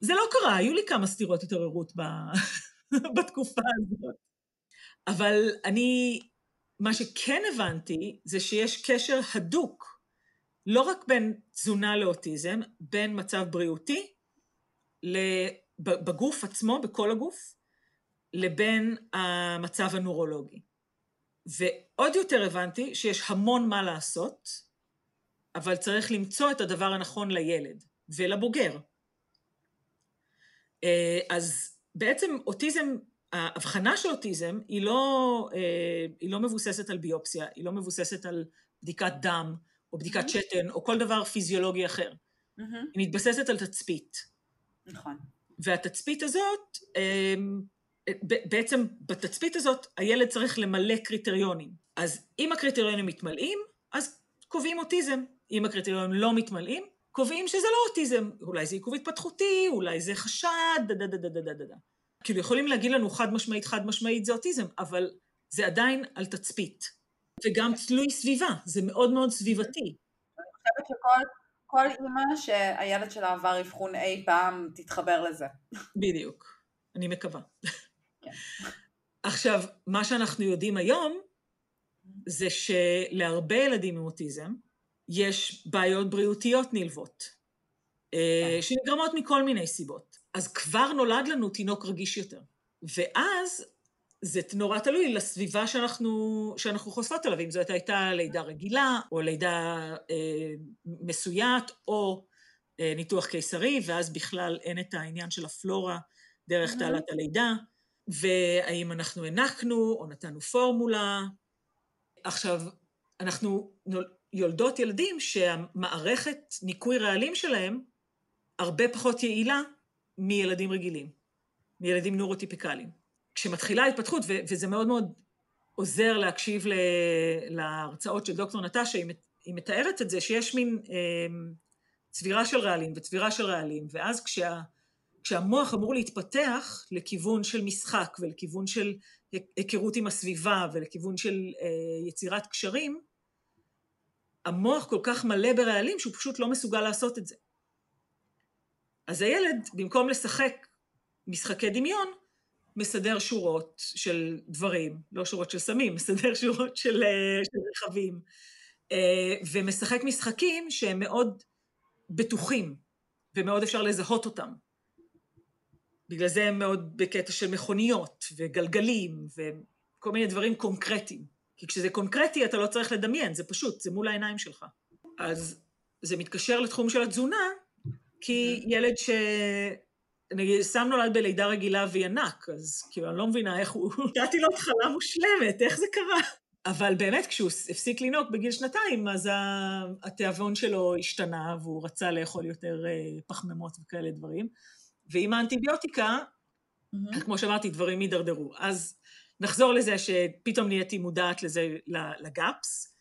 [SPEAKER 2] זה לא קרה, היו לי כמה סתירות התעוררות בתקופה הזאת. אבל אני, מה שכן הבנתי, זה שיש קשר הדוק, לא רק בין תזונה לאוטיזם, בין מצב בריאותי, בגוף עצמו, בכל הגוף, לבין המצב הנורולוגי. ועוד יותר הבנתי שיש המון מה לעשות, אבל צריך למצוא את הדבר הנכון לילד ולבוגר. אה, אז בעצם אוטיזם, ההבחנה של אוטיזם היא לא, אה, היא לא מבוססת על ביופסיה, היא לא מבוססת על בדיקת דם או בדיקת mm-hmm. שתן או כל דבר פיזיולוגי אחר. Mm-hmm. היא מתבססת על תצפית.
[SPEAKER 1] נכון.
[SPEAKER 2] והתצפית הזאת, אה, בעצם בתצפית הזאת הילד צריך למלא קריטריונים. אז אם הקריטריונים מתמלאים, אז קובעים אוטיזם. אם הקריטריונים לא מתמלאים, קובעים שזה לא אוטיזם. אולי זה עיכוב התפתחותי, אולי זה חשד, דה דה דה דה דה דה דה. כאילו יכולים להגיד לנו חד משמעית, חד משמעית זה אוטיזם, אבל זה עדיין על תצפית. וגם תלוי סביבה, זה מאוד מאוד סביבתי.
[SPEAKER 1] אני חושבת שכל כל אימא שהילד שלה עבר אבחון אי פעם תתחבר לזה.
[SPEAKER 2] בדיוק, אני מקווה. עכשיו, מה שאנחנו יודעים היום, זה שלהרבה ילדים עם אוטיזם, יש בעיות בריאותיות נלוות, אה, כן. שנגרמות מכל מיני סיבות. אז כבר נולד לנו תינוק רגיש יותר. ואז זה נורא תלוי לסביבה שאנחנו, שאנחנו חושפות עליו, אם זאת הייתה לידה רגילה, או לידה אה, מסוית, או אה, ניתוח קיסרי, ואז בכלל אין את העניין של הפלורה דרך תעלת הלידה. והאם אנחנו הענקנו או נתנו פורמולה. עכשיו, אנחנו יולדות ילדים שהמערכת ניקוי רעלים שלהם הרבה פחות יעילה מילדים רגילים, מילדים נורוטיפיקליים. כשמתחילה ההתפתחות, וזה מאוד מאוד עוזר להקשיב להרצאות של דוקטור נטשה, היא מתארת את זה שיש מין אה, צבירה של רעלים וצבירה של רעלים, ואז כשה... כשהמוח אמור להתפתח לכיוון של משחק ולכיוון של היכרות עם הסביבה ולכיוון של אה, יצירת קשרים, המוח כל כך מלא ברעלים שהוא פשוט לא מסוגל לעשות את זה. אז הילד, במקום לשחק משחקי דמיון, מסדר שורות של דברים, לא שורות של סמים, מסדר שורות של, אה, של רכבים, אה, ומשחק משחקים שהם מאוד בטוחים, ומאוד אפשר לזהות אותם. בגלל זה הם מאוד בקטע של מכוניות וגלגלים וכל מיני דברים קונקרטיים. כי כשזה קונקרטי אתה לא צריך לדמיין, זה פשוט, זה מול העיניים שלך. אז זה מתקשר לתחום של התזונה, כי ילד ש... נגיד, סם נולד בלידה רגילה וינק, אז כאילו, אני לא מבינה איך הוא... נתתי לו התחלה מושלמת, איך זה קרה? אבל באמת, כשהוא הפסיק לנהוג בגיל שנתיים, אז התיאבון שלו השתנה, והוא רצה לאכול יותר אה, פחמימות וכאלה דברים. ועם האנטיביוטיקה, mm-hmm. כמו שאמרתי, דברים הידרדרו. אז נחזור לזה שפתאום נהייתי מודעת לזה, לגאפס.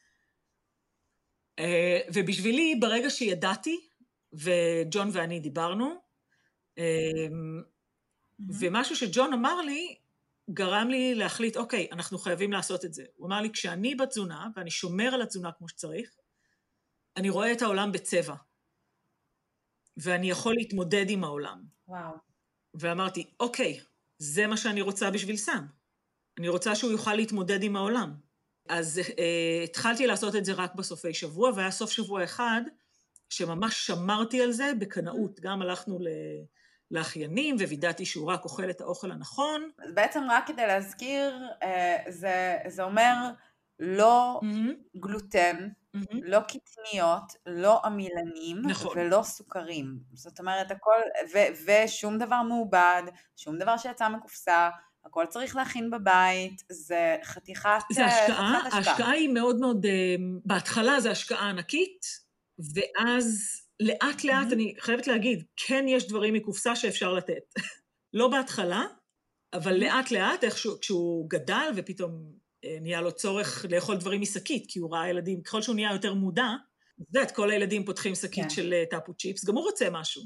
[SPEAKER 2] אה, ובשבילי, ברגע שידעתי, וג'ון ואני דיברנו, mm-hmm. ומשהו שג'ון אמר לי, גרם לי להחליט, אוקיי, אנחנו חייבים לעשות את זה. הוא אמר לי, כשאני בתזונה, ואני שומר על התזונה כמו שצריך, אני רואה את העולם בצבע. ואני יכול להתמודד עם העולם.
[SPEAKER 1] וואו.
[SPEAKER 2] ואמרתי, אוקיי, זה מה שאני רוצה בשביל סם. אני רוצה שהוא יוכל להתמודד עם העולם. אז אה, התחלתי לעשות את זה רק בסופי שבוע, והיה סוף שבוע אחד שממש שמרתי על זה בקנאות. גם הלכנו ל... לאחיינים, ווידאתי שהוא רק אוכל את האוכל הנכון.
[SPEAKER 1] אז בעצם רק כדי להזכיר, אה, זה, זה אומר לא mm-hmm. גלוטן, mm-hmm. לא קטניות, לא עמילנים נכון. ולא סוכרים. זאת אומרת, הכל, ו- ושום דבר מעובד, שום דבר שיצא מקופסה, הכל צריך להכין בבית, זה חתיכת...
[SPEAKER 2] זה השקעה, ההשקעה היא מאוד מאוד, אה, בהתחלה זה השקעה ענקית, ואז לאט לאט, mm-hmm. אני חייבת להגיד, כן יש דברים מקופסה שאפשר לתת. לא בהתחלה, אבל. לאט לאט, איך שהוא, כשהוא גדל ופתאום אה, נהיה לו צורך לאכול דברים משקית, כי הוא ראה ילדים, ככל שהוא נהיה יותר מודע, את יודעת, כל הילדים פותחים שקית כן. של אה, טאפו צ'יפס, גם הוא רוצה משהו.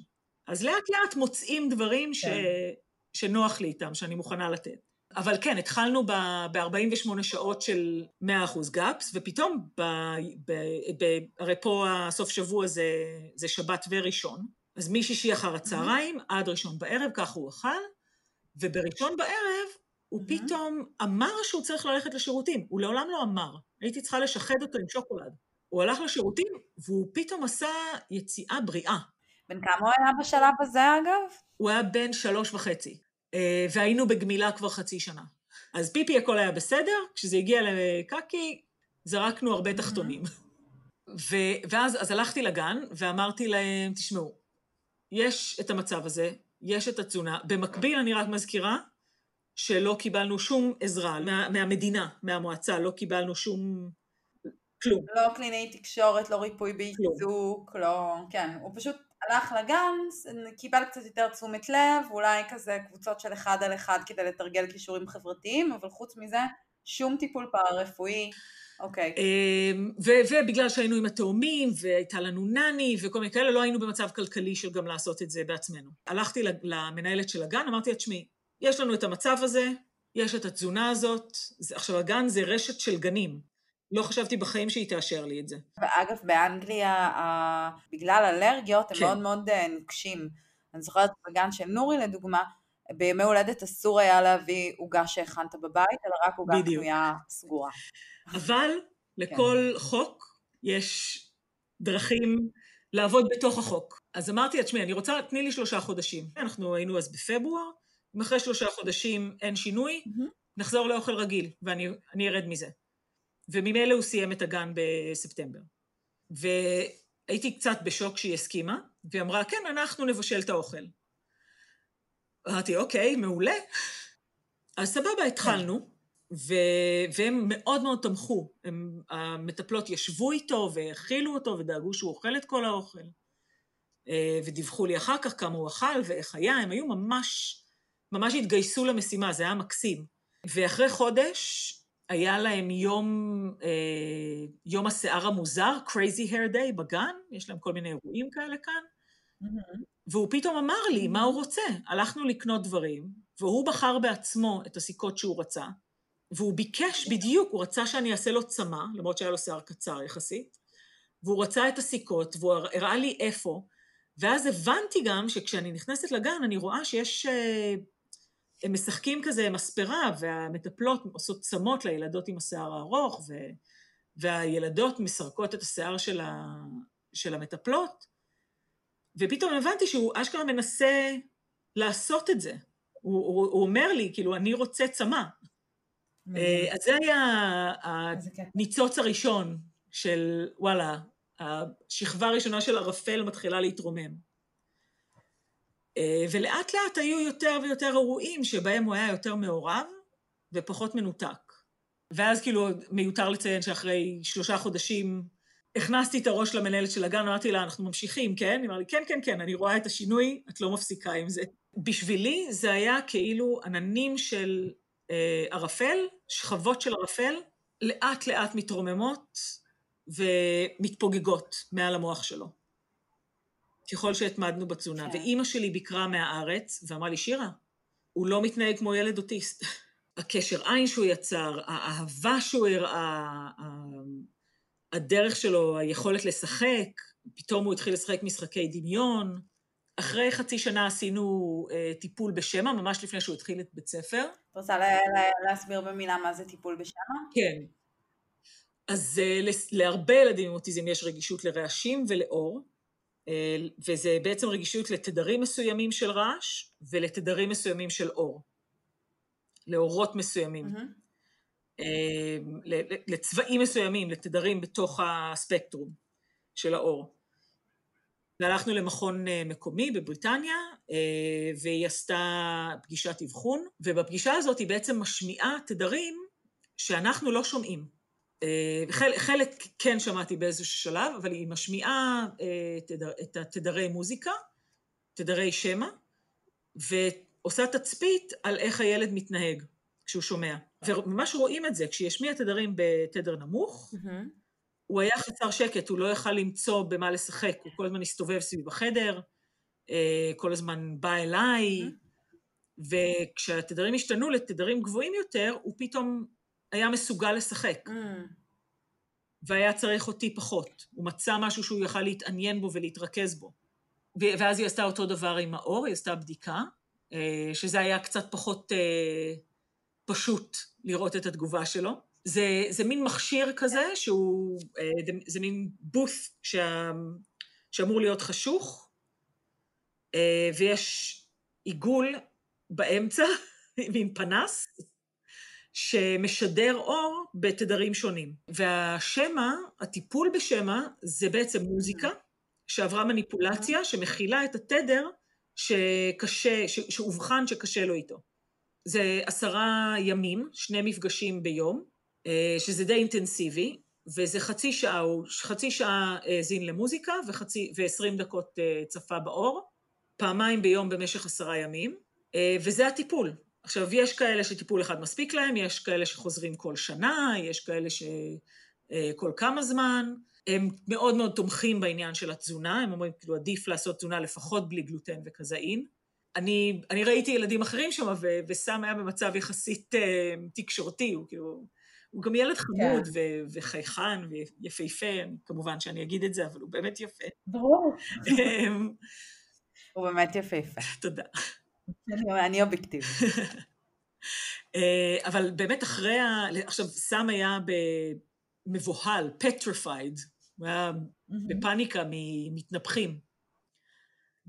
[SPEAKER 2] אז לאט לאט מוצאים דברים כן. שנוח לי איתם, שאני מוכנה לתת. אבל כן, התחלנו ב-48 שעות של 100% גאפס, ופתאום, ב, ב, ב, הרי פה הסוף שבוע זה, זה שבת וראשון, אז משישי אחר הצהריים עד ראשון בערב, ככה הוא אכל, ובראשון בערב הוא פתאום אמר שהוא צריך ללכת לשירותים. הוא לעולם לא אמר. הייתי צריכה לשחד אותו עם שוקולד. הוא הלך לשירותים, והוא פתאום עשה יציאה בריאה.
[SPEAKER 1] בן כמה הוא היה בשלב הזה, אגב?
[SPEAKER 2] הוא היה בן שלוש וחצי, אה, והיינו בגמילה כבר חצי שנה. אז פיפי הכל היה בסדר, כשזה הגיע לקקי, זרקנו הרבה תחתונים. ו- ואז אז הלכתי לגן ואמרתי להם, תשמעו, יש את המצב הזה, יש את התזונה. במקביל, אני רק מזכירה, שלא קיבלנו שום עזרה מה, מהמדינה, מהמועצה, לא קיבלנו שום כלום.
[SPEAKER 1] לא קלינאי תקשורת, לא ריפוי בעיסוק, לא... כן, הוא פשוט הלך לגן, קיבל קצת יותר תשומת לב, אולי כזה קבוצות של אחד על אחד כדי לתרגל כישורים חברתיים, אבל חוץ מזה, שום טיפול פארה-רפואי. אוקיי.
[SPEAKER 2] אמ, ובגלל שהיינו עם התאומים, והייתה לנו נני, וכל מיני כאלה, לא היינו במצב כלכלי של גם לעשות את זה בעצמנו. הלכתי למנהלת של הגן, אמרתי לה, תשמעי, יש לנו את המצב הזה, יש את התזונה הזאת, עכשיו הגן זה רשת של גנים. לא חשבתי בחיים שהיא תאשר לי את זה.
[SPEAKER 1] ואגב, באנגליה, בגלל אלרגיות, הם כן. מאוד מאוד אה, נוקשים. אני זוכרת בגן של נורי, לדוגמה, בימי הולדת אסור היה להביא עוגה שהכנת בבית, אלא רק עוגה קנויה סגורה.
[SPEAKER 2] אבל לכל כן. חוק יש דרכים לעבוד בתוך החוק. אז אמרתי, תשמעי, אני רוצה, תני לי שלושה חודשים. אנחנו היינו אז בפברואר, אם אחרי שלושה חודשים אין שינוי, mm-hmm. נחזור לאוכל רגיל, ואני ארד מזה. וממילא הוא סיים את הגן בספטמבר. והייתי קצת בשוק שהיא הסכימה, והיא אמרה, כן, אנחנו נבשל את האוכל. אמרתי, אוקיי, מעולה. אז סבבה, התחלנו, ו- והם מאוד מאוד תמכו. הם, המטפלות ישבו איתו והאכילו אותו ודאגו שהוא אוכל את כל האוכל. אה, ודיווחו לי אחר כך כמה הוא אכל ואיך היה, הם היו ממש, ממש התגייסו למשימה, זה היה מקסים. ואחרי חודש היה להם יום, אה, יום השיער המוזר, Crazy Hair Day בגן, יש להם כל מיני אירועים כאלה כאן, mm-hmm. והוא פתאום אמר לי mm-hmm. מה הוא רוצה. הלכנו לקנות דברים, והוא בחר בעצמו את הסיכות שהוא רצה, והוא ביקש בדיוק, הוא רצה שאני אעשה לו צמא, למרות שהיה לו שיער קצר יחסית, והוא רצה את הסיכות, והוא הראה לי איפה, ואז הבנתי גם שכשאני נכנסת לגן, אני רואה שיש... אה, הם משחקים כזה מספרה, והמטפלות עושות צמות לילדות עם השיער הארוך, ו, והילדות מסרקות את השיער של, ה, של המטפלות, ופתאום הבנתי שהוא אשכרה מנסה לעשות את זה. הוא, הוא, הוא אומר לי, כאילו, אני רוצה צמא. אה, אז זה היה הניצוץ הראשון של, וואלה, השכבה הראשונה של ערפל מתחילה להתרומם. אה, ולאט לאט היו יותר ויותר אירועים שבהם הוא היה יותר מעורב ופחות מנותק. ואז כאילו מיותר לציין שאחרי שלושה חודשים הכנסתי את הראש למנהלת של הגן, אמרתי לה, אנחנו ממשיכים, כן? היא אמרה לי, כן, כן, כן, אני רואה את השינוי, את לא מפסיקה עם זה. בשבילי זה היה כאילו עננים של אה, ערפל, שכבות של ערפל, לאט לאט מתרוממות ומתפוגגות מעל המוח שלו. ככל שהתמדנו בתזונה. כן. ואימא שלי ביקרה מהארץ, ואמרה לי, שירה, הוא לא מתנהג כמו ילד אוטיסט. הקשר עין שהוא יצר, האהבה שהוא הראה, הדרך שלו, היכולת לשחק, פתאום הוא התחיל לשחק משחקי דמיון. אחרי חצי שנה עשינו אה, טיפול בשמע, ממש לפני שהוא התחיל את בית ספר.
[SPEAKER 1] את רוצה לה, להסביר במילה מה זה טיפול בשמע?
[SPEAKER 2] כן. אז אה, להרבה ילדים עם אוטיזם יש רגישות לרעשים ולאור. אה, וזה בעצם רגישות לתדרים מסוימים של רעש ולתדרים מסוימים של אור, לאורות מסוימים, mm-hmm. לצבעים מסוימים, לתדרים בתוך הספקטרום של האור. והלכנו למכון אה, מקומי בבריטניה, והיא עשתה פגישת אבחון, ובפגישה הזאת היא בעצם משמיעה תדרים שאנחנו לא שומעים. אה, חלק, כן שמעתי באיזשהו שלב, אבל היא משמיעה אה, את התדרי מוזיקה, תדרי שמע, ועושה תצפית על איך הילד מתנהג כשהוא שומע. וממש רואים את זה, כשהיא השמיעה תדרים בתדר נמוך. הוא היה חסר שקט, הוא לא יכל למצוא במה לשחק, הוא כל הזמן הסתובב סביב החדר, אה, כל הזמן בא אליי. וכשהתדרים השתנו לתדרים גבוהים יותר, הוא פתאום היה מסוגל לשחק.
[SPEAKER 1] Mm.
[SPEAKER 2] והיה צריך אותי פחות. הוא מצא משהו שהוא יכל להתעניין בו ולהתרכז בו. ואז היא עשתה אותו דבר עם האור, היא עשתה בדיקה, אה, שזה היה קצת פחות אה, פשוט לראות את התגובה שלו. זה, זה מין מכשיר כזה שהוא, אה, זה, מין בוף שה, שאמור להיות חשוך, ויש עיגול באמצע, מין פנס, שמשדר אור בתדרים שונים. והשמע, הטיפול בשמע, זה בעצם מוזיקה שעברה מניפולציה, שמכילה את התדר שקשה, שאובחן שקשה לו איתו. זה עשרה ימים, שני מפגשים ביום, אה, שזה די אינטנסיבי, וזה חצי שעה, חצי שעה האזין למוזיקה וחצי, ועשרים דקות אה, צפה באור, פעמיים ביום במשך עשרה ימים, אה, וזה הטיפול. עכשיו, יש כאלה שטיפול אחד מספיק להם, יש כאלה שחוזרים כל שנה, יש כאלה שכל כמה זמן. הם מאוד מאוד תומכים בעניין של התזונה, הם אומרים, כאילו, עדיף לעשות תזונה לפחות בלי גלוטן וכזאין. אני, אני ראיתי ילדים אחרים שם, ו- וסם היה במצב יחסית אה, תקשורתי, הוא כאילו, הוא גם ילד חמוד
[SPEAKER 1] כן.
[SPEAKER 2] ו- וחייכן ויפהפה, כמובן שאני אגיד את זה, אבל הוא באמת יפה.
[SPEAKER 1] ברור.
[SPEAKER 2] אמ,
[SPEAKER 1] הוא באמת יפהפה.
[SPEAKER 2] תודה.
[SPEAKER 1] אני- אובייקטיבית.
[SPEAKER 2] אה, אבל באמת אחרי ה... עכשיו, סם היה מבוהל, petrified, הוא היה בפאניקה ממתנפחים.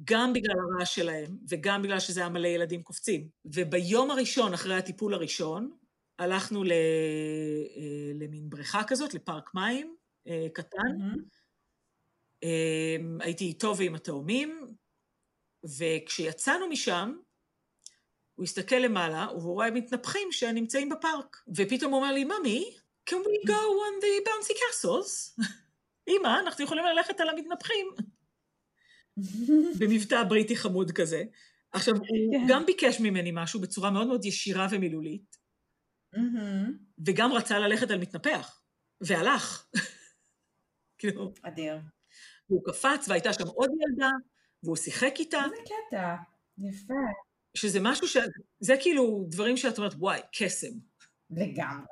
[SPEAKER 2] גם בגלל הרעש שלהם, וגם בגלל שזה היה מלא ילדים קופצים. וביום הראשון, אחרי הטיפול הראשון, הלכנו ל... אה, למין בריכה כזאת, לפארק מים אה, קטן. אה, הייתי איתו ועם התאומים, וכשיצאנו משם, הוא הסתכל למעלה, והוא רואה מתנפחים שנמצאים בפארק. ופתאום הוא אומר לי, ממי, can we go on the bouncy castles? אמא, אנחנו יכולים ללכת על המתנפחים. במבטא בריטי חמוד כזה. עכשיו, הוא
[SPEAKER 1] כן.
[SPEAKER 2] גם ביקש ממני משהו בצורה מאוד מאוד ישירה ומילולית, וגם רצה ללכת על מתנפח, והלך. כאילו,
[SPEAKER 1] אדיר.
[SPEAKER 2] הוא קפץ, והייתה שם עוד ילדה, והוא שיחק איתה,
[SPEAKER 1] איזה קטע. יפה.
[SPEAKER 2] שזה משהו ש... זה כאילו דברים שאת אומרת, וואי, קסם.
[SPEAKER 1] לגמרי.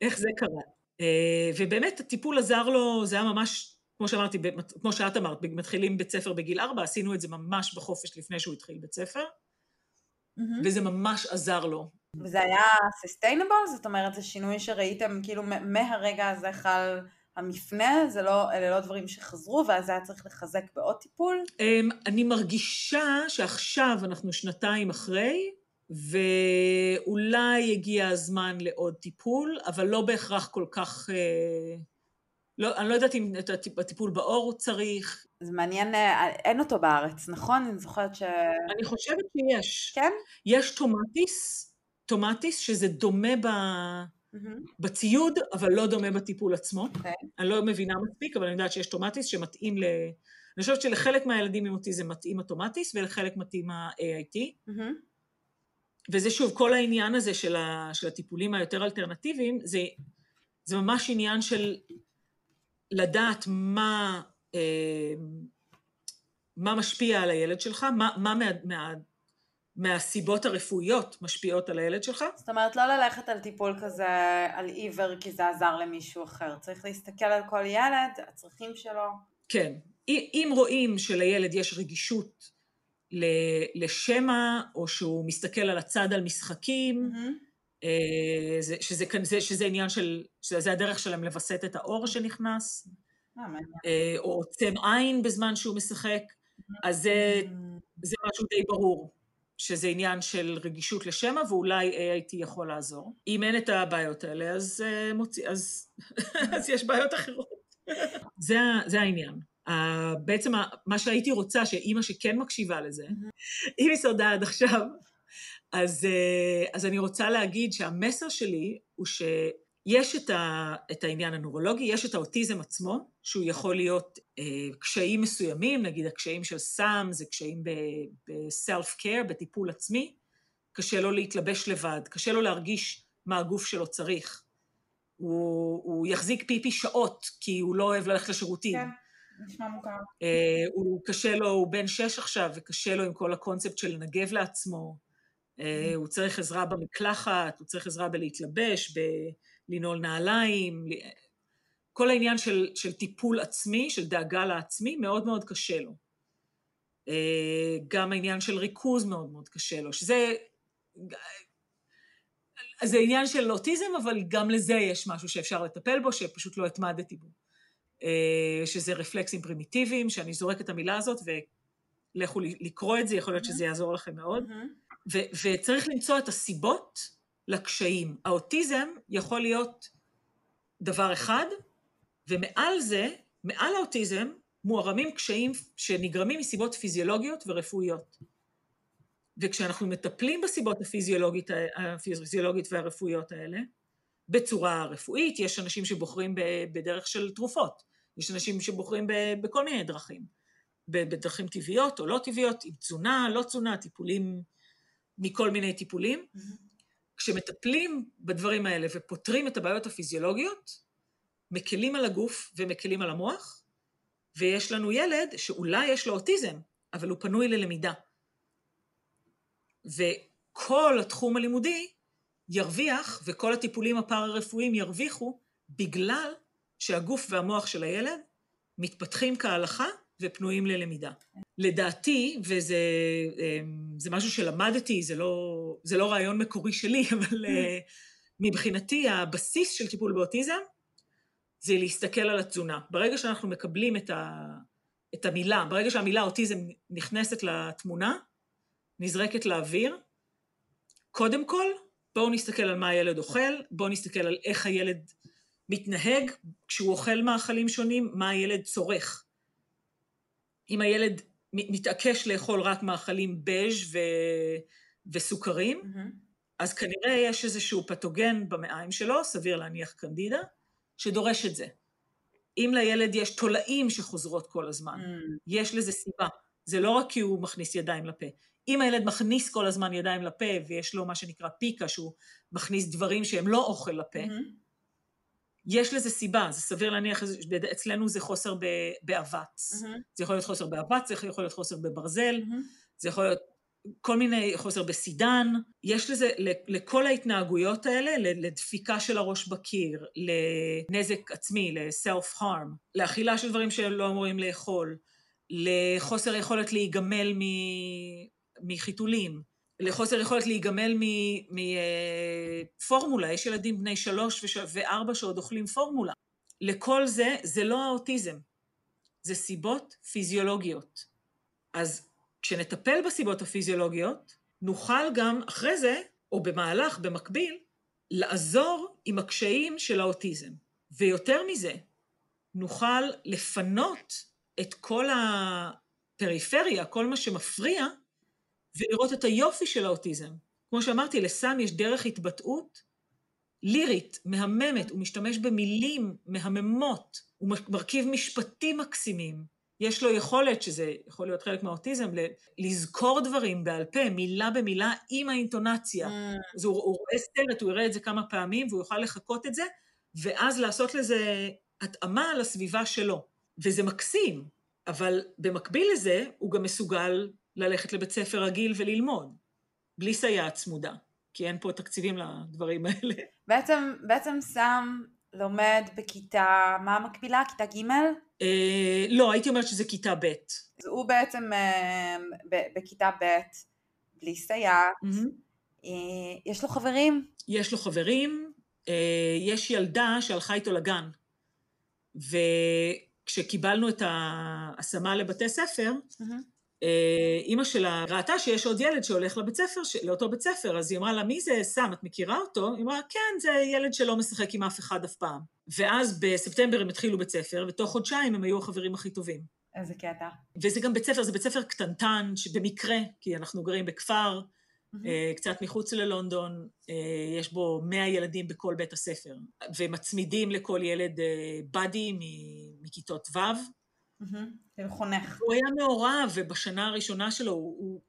[SPEAKER 2] איך זה קרה? אה, ובאמת, הטיפול עזר לו, זה היה ממש, כמו שאמרתי, כמו שאת אמרת, מתחילים בית ספר בגיל ארבע, עשינו את זה ממש בחופש לפני שהוא התחיל בית ספר, וזה ממש עזר לו.
[SPEAKER 1] וזה היה sustainable? זאת אומרת, זה שינוי שראיתם, כאילו מהרגע הזה חל המפנה, זה לא, אלה לא דברים שחזרו, ואז היה צריך לחזק בעוד טיפול?
[SPEAKER 2] אמ, אני מרגישה שעכשיו אנחנו שנתיים אחרי, ואולי הגיע הזמן לעוד טיפול, אבל לא בהכרח כל כך... אה, לא, אני לא יודעת אם את הטיפ- הטיפול בעור הוא צריך,
[SPEAKER 1] זה מעניין, אה, אין אותו בארץ, נכון? אני זוכרת ש...
[SPEAKER 2] אני חושבת שיש.
[SPEAKER 1] כן?
[SPEAKER 2] יש טומטיס, טומטיס שזה דומה ב... בציוד, אבל לא דומה בטיפול עצמו.
[SPEAKER 1] אוקיי.
[SPEAKER 2] אני לא מבינה מספיק, אבל אני יודעת שיש טומטיס שמתאים ל... אני חושבת שלחלק מהילדים עם אוטיזם מתאים הטומטיס, ולחלק מתאים ה-AIT. וזה שוב, כל העניין הזה של, ה, של הטיפולים היותר אלטרנטיביים, זה, זה ממש עניין של לדעת מה, אה, מה משפיע על הילד שלך, מה, מה מה, מה, מהסיבות הרפואיות משפיעות על הילד שלך.
[SPEAKER 1] זאת אומרת, לא ללכת על טיפול כזה, על עיוור, כי זה עזר למישהו אחר. צריך להסתכל על כל ילד, הצרכים שלו.
[SPEAKER 2] כן. אם רואים שלילד יש רגישות לשמע, או שהוא מסתכל על הצד על משחקים, אה, זה- שזה, כאן- זה- שזה עניין של, שזה הדרך שלהם לווסת את האור שנכנס,
[SPEAKER 1] אה.
[SPEAKER 2] אה, או עוצם עין בזמן שהוא משחק, אז זה, זה משהו די ברור, שזה עניין של רגישות לשמע, ואולי AIT יכול לעזור. אם אין את הבעיות האלה, אז, אה, מוציא, אז, אז יש בעיות אחרות. זה, זה העניין. Uh, בעצם ה- מה שהייתי רוצה, שאימא שכן מקשיבה לזה, אם היא שרדה עד עכשיו, אז, אה, אז אני רוצה להגיד שהמסר שלי הוא שיש את, ה, את העניין הנורולוגי, יש את האוטיזם עצמו, שהוא יכול להיות אה, קשיים מסוימים, נגיד הקשיים של סם, זה קשיים ב-self-care, בטיפול עצמי, קשה לו להתלבש לבד, קשה לו להרגיש מה הגוף שלו צריך. הוא, הוא יחזיק פיפי שעות, כי הוא לא אוהב ללכת לשירותים.
[SPEAKER 1] כן, נשמע מוכר.
[SPEAKER 2] אה, הוא קשה לו, הוא בן שש עכשיו, וקשה לו עם כל הקונספט של לנגב לעצמו. אה, הוא צריך עזרה במקלחת, הוא צריך עזרה בלהתלבש, בלנעול נעליים. כל העניין של, של טיפול עצמי, של דאגה לעצמי, מאוד מאוד קשה לו. אה, גם העניין של ריכוז מאוד מאוד קשה לו, שזה... זה עניין של אוטיזם, אבל גם לזה יש משהו שאפשר לטפל בו, שפשוט לא התמדתי בו. אה, שזה רפלקסים פרימיטיביים, שאני זורקת את המילה הזאת, ולכו לקרוא את זה, יכול להיות שזה יעזור לכם מאוד. ו- וצריך למצוא את הסיבות לקשיים. האוטיזם יכול להיות דבר אחד, ומעל זה, מעל האוטיזם, מוערמים קשיים שנגרמים מסיבות פיזיולוגיות ורפואיות. וכשאנחנו מטפלים בסיבות הפיזיולוגית, הפיזיולוגית והרפואיות האלה, בצורה רפואית, יש אנשים שבוחרים בדרך של תרופות, יש אנשים שבוחרים בכל מיני דרכים, בדרכים טבעיות או לא טבעיות, עם תזונה, לא תזונה, טיפולים, מכל מיני טיפולים. Mm-hmm. כשמטפלים בדברים האלה ופותרים את הבעיות הפיזיולוגיות, מקלים על הגוף ומקלים על המוח, ויש לנו ילד שאולי יש לו אוטיזם, אבל הוא פנוי ללמידה. וכל התחום הלימודי ירוויח, וכל הטיפולים הפארה-רפואיים ירוויחו, בגלל שהגוף והמוח של הילד מתפתחים כהלכה ופנויים ללמידה. לדעתי, וזה זה משהו שלמדתי, זה לא, זה לא רעיון מקורי שלי, אבל אה, מבחינתי הבסיס של טיפול באוטיזם זה להסתכל על התזונה. ברגע שאנחנו מקבלים את, ה, את המילה, ברגע שהמילה אוטיזם נכנסת לתמונה, נזרקת לאוויר, קודם כל, בואו נסתכל על מה הילד אוכל, בואו נסתכל על איך הילד מתנהג כשהוא אוכל מאכלים שונים, מה הילד צורך. אם הילד מתעקש לאכול רק מאכלים בז'. וסוכרים, mm-hmm. אז כנראה יש איזשהו פתוגן במעיים שלו, סביר להניח קנדידה, שדורש את זה. אם לילד יש תולעים שחוזרות כל הזמן, mm. יש לזה סיבה. זה לא רק כי הוא מכניס ידיים לפה. אם הילד מכניס כל הזמן ידיים לפה ויש לו מה שנקרא פיקה, שהוא מכניס דברים שהם לא אוכל לפה, mm-hmm. יש לזה סיבה, זה סביר להניח, אצלנו זה חוסר באבץ. Mm-hmm. זה יכול להיות חוסר באבץ, זה יכול להיות חוסר בברזל, mm-hmm. זה יכול להיות כל מיני חוסר בסידן, יש לזה, לכל ההתנהגויות האלה, לדפיקה של הראש בקיר, לנזק עצמי, ל-self-harm, לאכילה של דברים שלא אמורים לאכול, לחוסר יכולת להיגמל מחיתולים, לחוסר יכולת להיגמל מפורמולה, יש ילדים בני שלוש וארבע שעוד אוכלים פורמולה. לכל זה, זה לא האוטיזם, זה סיבות פיזיולוגיות. אז כשנטפל בסיבות הפיזיולוגיות, נוכל גם אחרי זה, או במהלך, במקביל, לעזור עם הקשיים של האוטיזם. ויותר מזה, נוכל לפנות את כל הפריפריה, כל מה שמפריע, ולראות את היופי של האוטיזם. כמו שאמרתי, לסם יש דרך התבטאות לירית, מהממת, הוא משתמש במילים מהממות, הוא מרכיב משפטים מקסימים. יש לו יכולת, שזה יכול להיות חלק מהאוטיזם, לזכור דברים בעל פה, מילה במילה, עם האינטונציה. Mm. אז הוא, הוא רואה סרט, הוא יראה את זה כמה פעמים, והוא יוכל לחקות את זה, ואז לעשות לזה התאמה לסביבה שלו. וזה מקסים, אבל במקביל לזה, הוא גם מסוגל ללכת לבית ספר רגיל וללמוד, בלי סייעת צמודה, כי אין פה תקציבים לדברים האלה.
[SPEAKER 1] בעצם, בעצם סם לומד בכיתה, מה המקבילה? כיתה ג'?
[SPEAKER 2] אה, לא, הייתי אומרת שזה כיתה ב'.
[SPEAKER 1] אז הוא בעצם אה, בכיתה ב', בלי סייעת. Mm-hmm. אה, יש לו חברים?
[SPEAKER 2] יש לו חברים. אה, יש ילדה שהלכה איתו לגן, וכשקיבלנו את ההשמה לבתי ספר, mm-hmm. אימא שלה ראתה שיש עוד ילד שהולך לבית ספר, לאותו בית ספר, אז היא אמרה לה, מי זה סם, את מכירה אותו? היא אמרה, כן, זה ילד שלא משחק עם אף אחד אף פעם. ואז בספטמבר הם התחילו בית ספר, ותוך חודשיים הם היו החברים הכי טובים.
[SPEAKER 1] איזה קטע.
[SPEAKER 2] וזה גם בית ספר, זה בית ספר קטנטן, שבמקרה, כי אנחנו גרים בכפר, mm-hmm. קצת מחוץ ללונדון, אה, יש בו 100 ילדים בכל בית הספר, ומצמידים לכל ילד באדי מכיתות ו'.
[SPEAKER 1] Mm-hmm. חונך.
[SPEAKER 2] הוא היה מעורב, ובשנה הראשונה שלו הוא, הוא,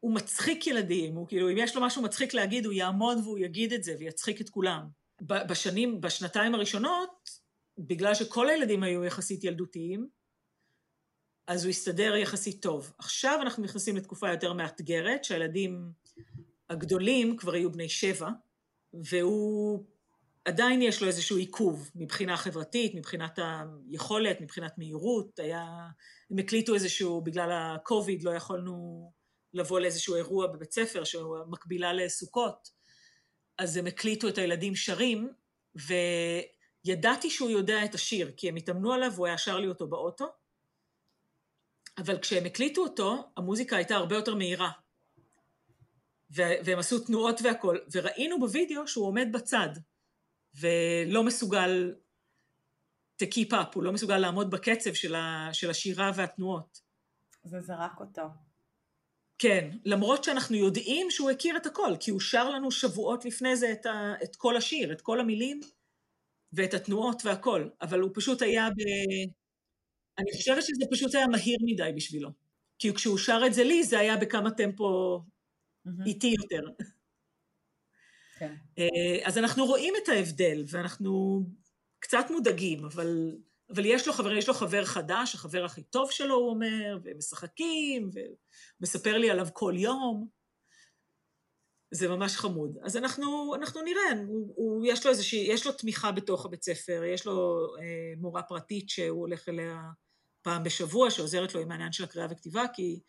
[SPEAKER 2] הוא מצחיק ילדים, הוא כאילו, אם יש לו משהו מצחיק להגיד, הוא יעמוד והוא יגיד את זה ויצחיק את כולם. בשנים, בשנתיים הראשונות, בגלל שכל הילדים היו יחסית ילדותיים, אז הוא הסתדר יחסית טוב. עכשיו אנחנו נכנסים לתקופה יותר מאתגרת, שהילדים הגדולים כבר היו בני שבע, והוא עדיין יש לו איזשהו עיכוב מבחינה חברתית, מבחינת היכולת, מבחינת מהירות, היה, הם הקליטו איזשהו, בגלל הקוביד לא יכולנו לבוא לאיזשהו אירוע בבית ספר שהוא מקבילה לסוכות, אז הם הקליטו את הילדים שרים, וידעתי שהוא יודע את השיר, כי הם התאמנו עליו והוא היה שר לי אותו באוטו, אבל כשהם הקליטו אותו, המוזיקה הייתה הרבה יותר מהירה. והם עשו תנועות והכול, וראינו בווידאו שהוא עומד בצד, ולא מסוגל to keep up, הוא לא מסוגל לעמוד בקצב של, ה, של השירה והתנועות.
[SPEAKER 1] זה זרק אותו.
[SPEAKER 2] כן, למרות שאנחנו יודעים שהוא הכיר את הכל, כי הוא שר לנו שבועות לפני זה את, ה, את כל השיר, את כל המילים ואת התנועות והכל, אבל הוא פשוט היה ב... אני חושבת שזה פשוט היה מהיר מדי בשבילו. כי כשהוא שר את זה לי, זה היה בכמה טמפו mm-hmm. איטי יותר. כן. אה, אז אנחנו רואים את ההבדל, ואנחנו קצת מודאגים, אבל, אבל יש לו חבר, יש לו חבר חדש, החבר הכי טוב שלו, הוא אומר, והם משחקים, ומספר לי עליו כל יום. זה ממש חמוד. אז אנחנו, אנחנו נראה, הוא, הוא, יש לו איזושהי, יש לו תמיכה בתוך הבית ספר, יש לו אה, מורה פרטית שהוא הולך אליה פעם בשבוע, שעוזרת לו עם העניין של הקריאה וכתיבה, כי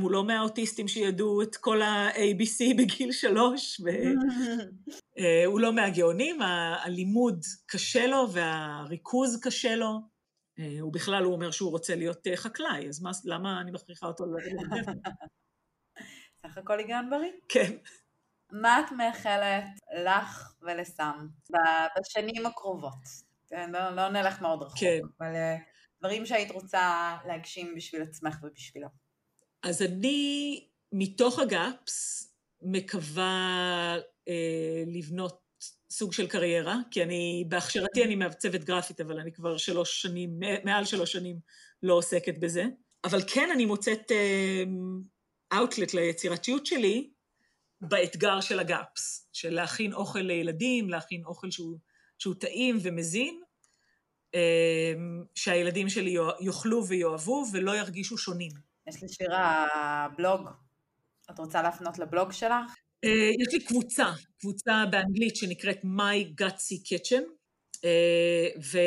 [SPEAKER 2] הוא לא מהאוטיסטים שידעו את כל ה-ABC בגיל שלוש, והוא אה, לא מהגאונים, הלימוד קשה לו והריכוז קשה לו. אה, הוא בכלל, הוא אומר שהוא רוצה להיות אה, חקלאי, אז מה, למה אני מכריחה אותו לדבר?
[SPEAKER 1] סך הכל היגיון בריא.
[SPEAKER 2] כן.
[SPEAKER 1] מה את מאחלת לך ולסם בשנים הקרובות? לא, לא נלך מאוד רחוק, כן. אבל דברים שהיית רוצה להגשים בשביל עצמך ובשבילו.
[SPEAKER 2] אז אני, מתוך הגאפס, מקווה אה, לבנות סוג של קריירה, כי אני, בהכשרתי אני מעצבת גרפית, אבל אני כבר שלוש שנים, מעל שלוש שנים לא עוסקת בזה. אבל כן, אני מוצאת אאוטלט אה, ליצירתיות שלי באתגר של הגאפס, של להכין אוכל לילדים, להכין אוכל שהוא, שהוא טעים ומזין, אה, שהילדים שלי יאכלו ויאהבו ולא ירגישו שונים.
[SPEAKER 1] יש לי שירה בלוג. את רוצה להפנות לבלוג שלך?
[SPEAKER 2] אה, יש לי קבוצה, קבוצה באנגלית שנקראת My Gutsy Kitchen, אה, ו...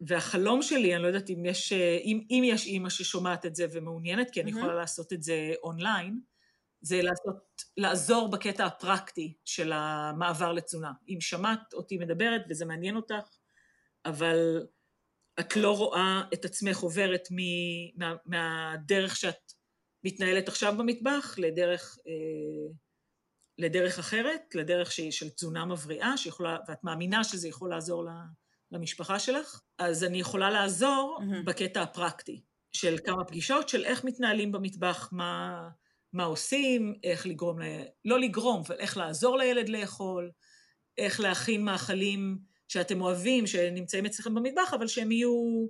[SPEAKER 2] והחלום שלי, אני לא יודעת אם יש, אה, אם, אם יש אימא ששומעת את זה ומעוניינת, כי אני mm-hmm. יכולה לעשות את זה אונליין, זה לעשות, לעזור בקטע הפרקטי של המעבר לתזונה. אם שמעת אותי מדברת וזה מעניין אותך, אבל את לא רואה את עצמך עוברת מה, מהדרך שאת מתנהלת עכשיו במטבח לדרך, אה, לדרך אחרת, לדרך שהיא של תזונה מבריאה, שיכולה, ואת מאמינה שזה יכול לעזור למשפחה שלך, אז אני יכולה לעזור mm-hmm. בקטע הפרקטי של כמה פגישות, של איך מתנהלים במטבח, מה, מה עושים, איך לגרום, ל... לא לגרום, אבל איך לעזור לילד לאכול, איך להכין מאכלים שאתם אוהבים, שנמצאים אצלכם במטבח, אבל שהם יהיו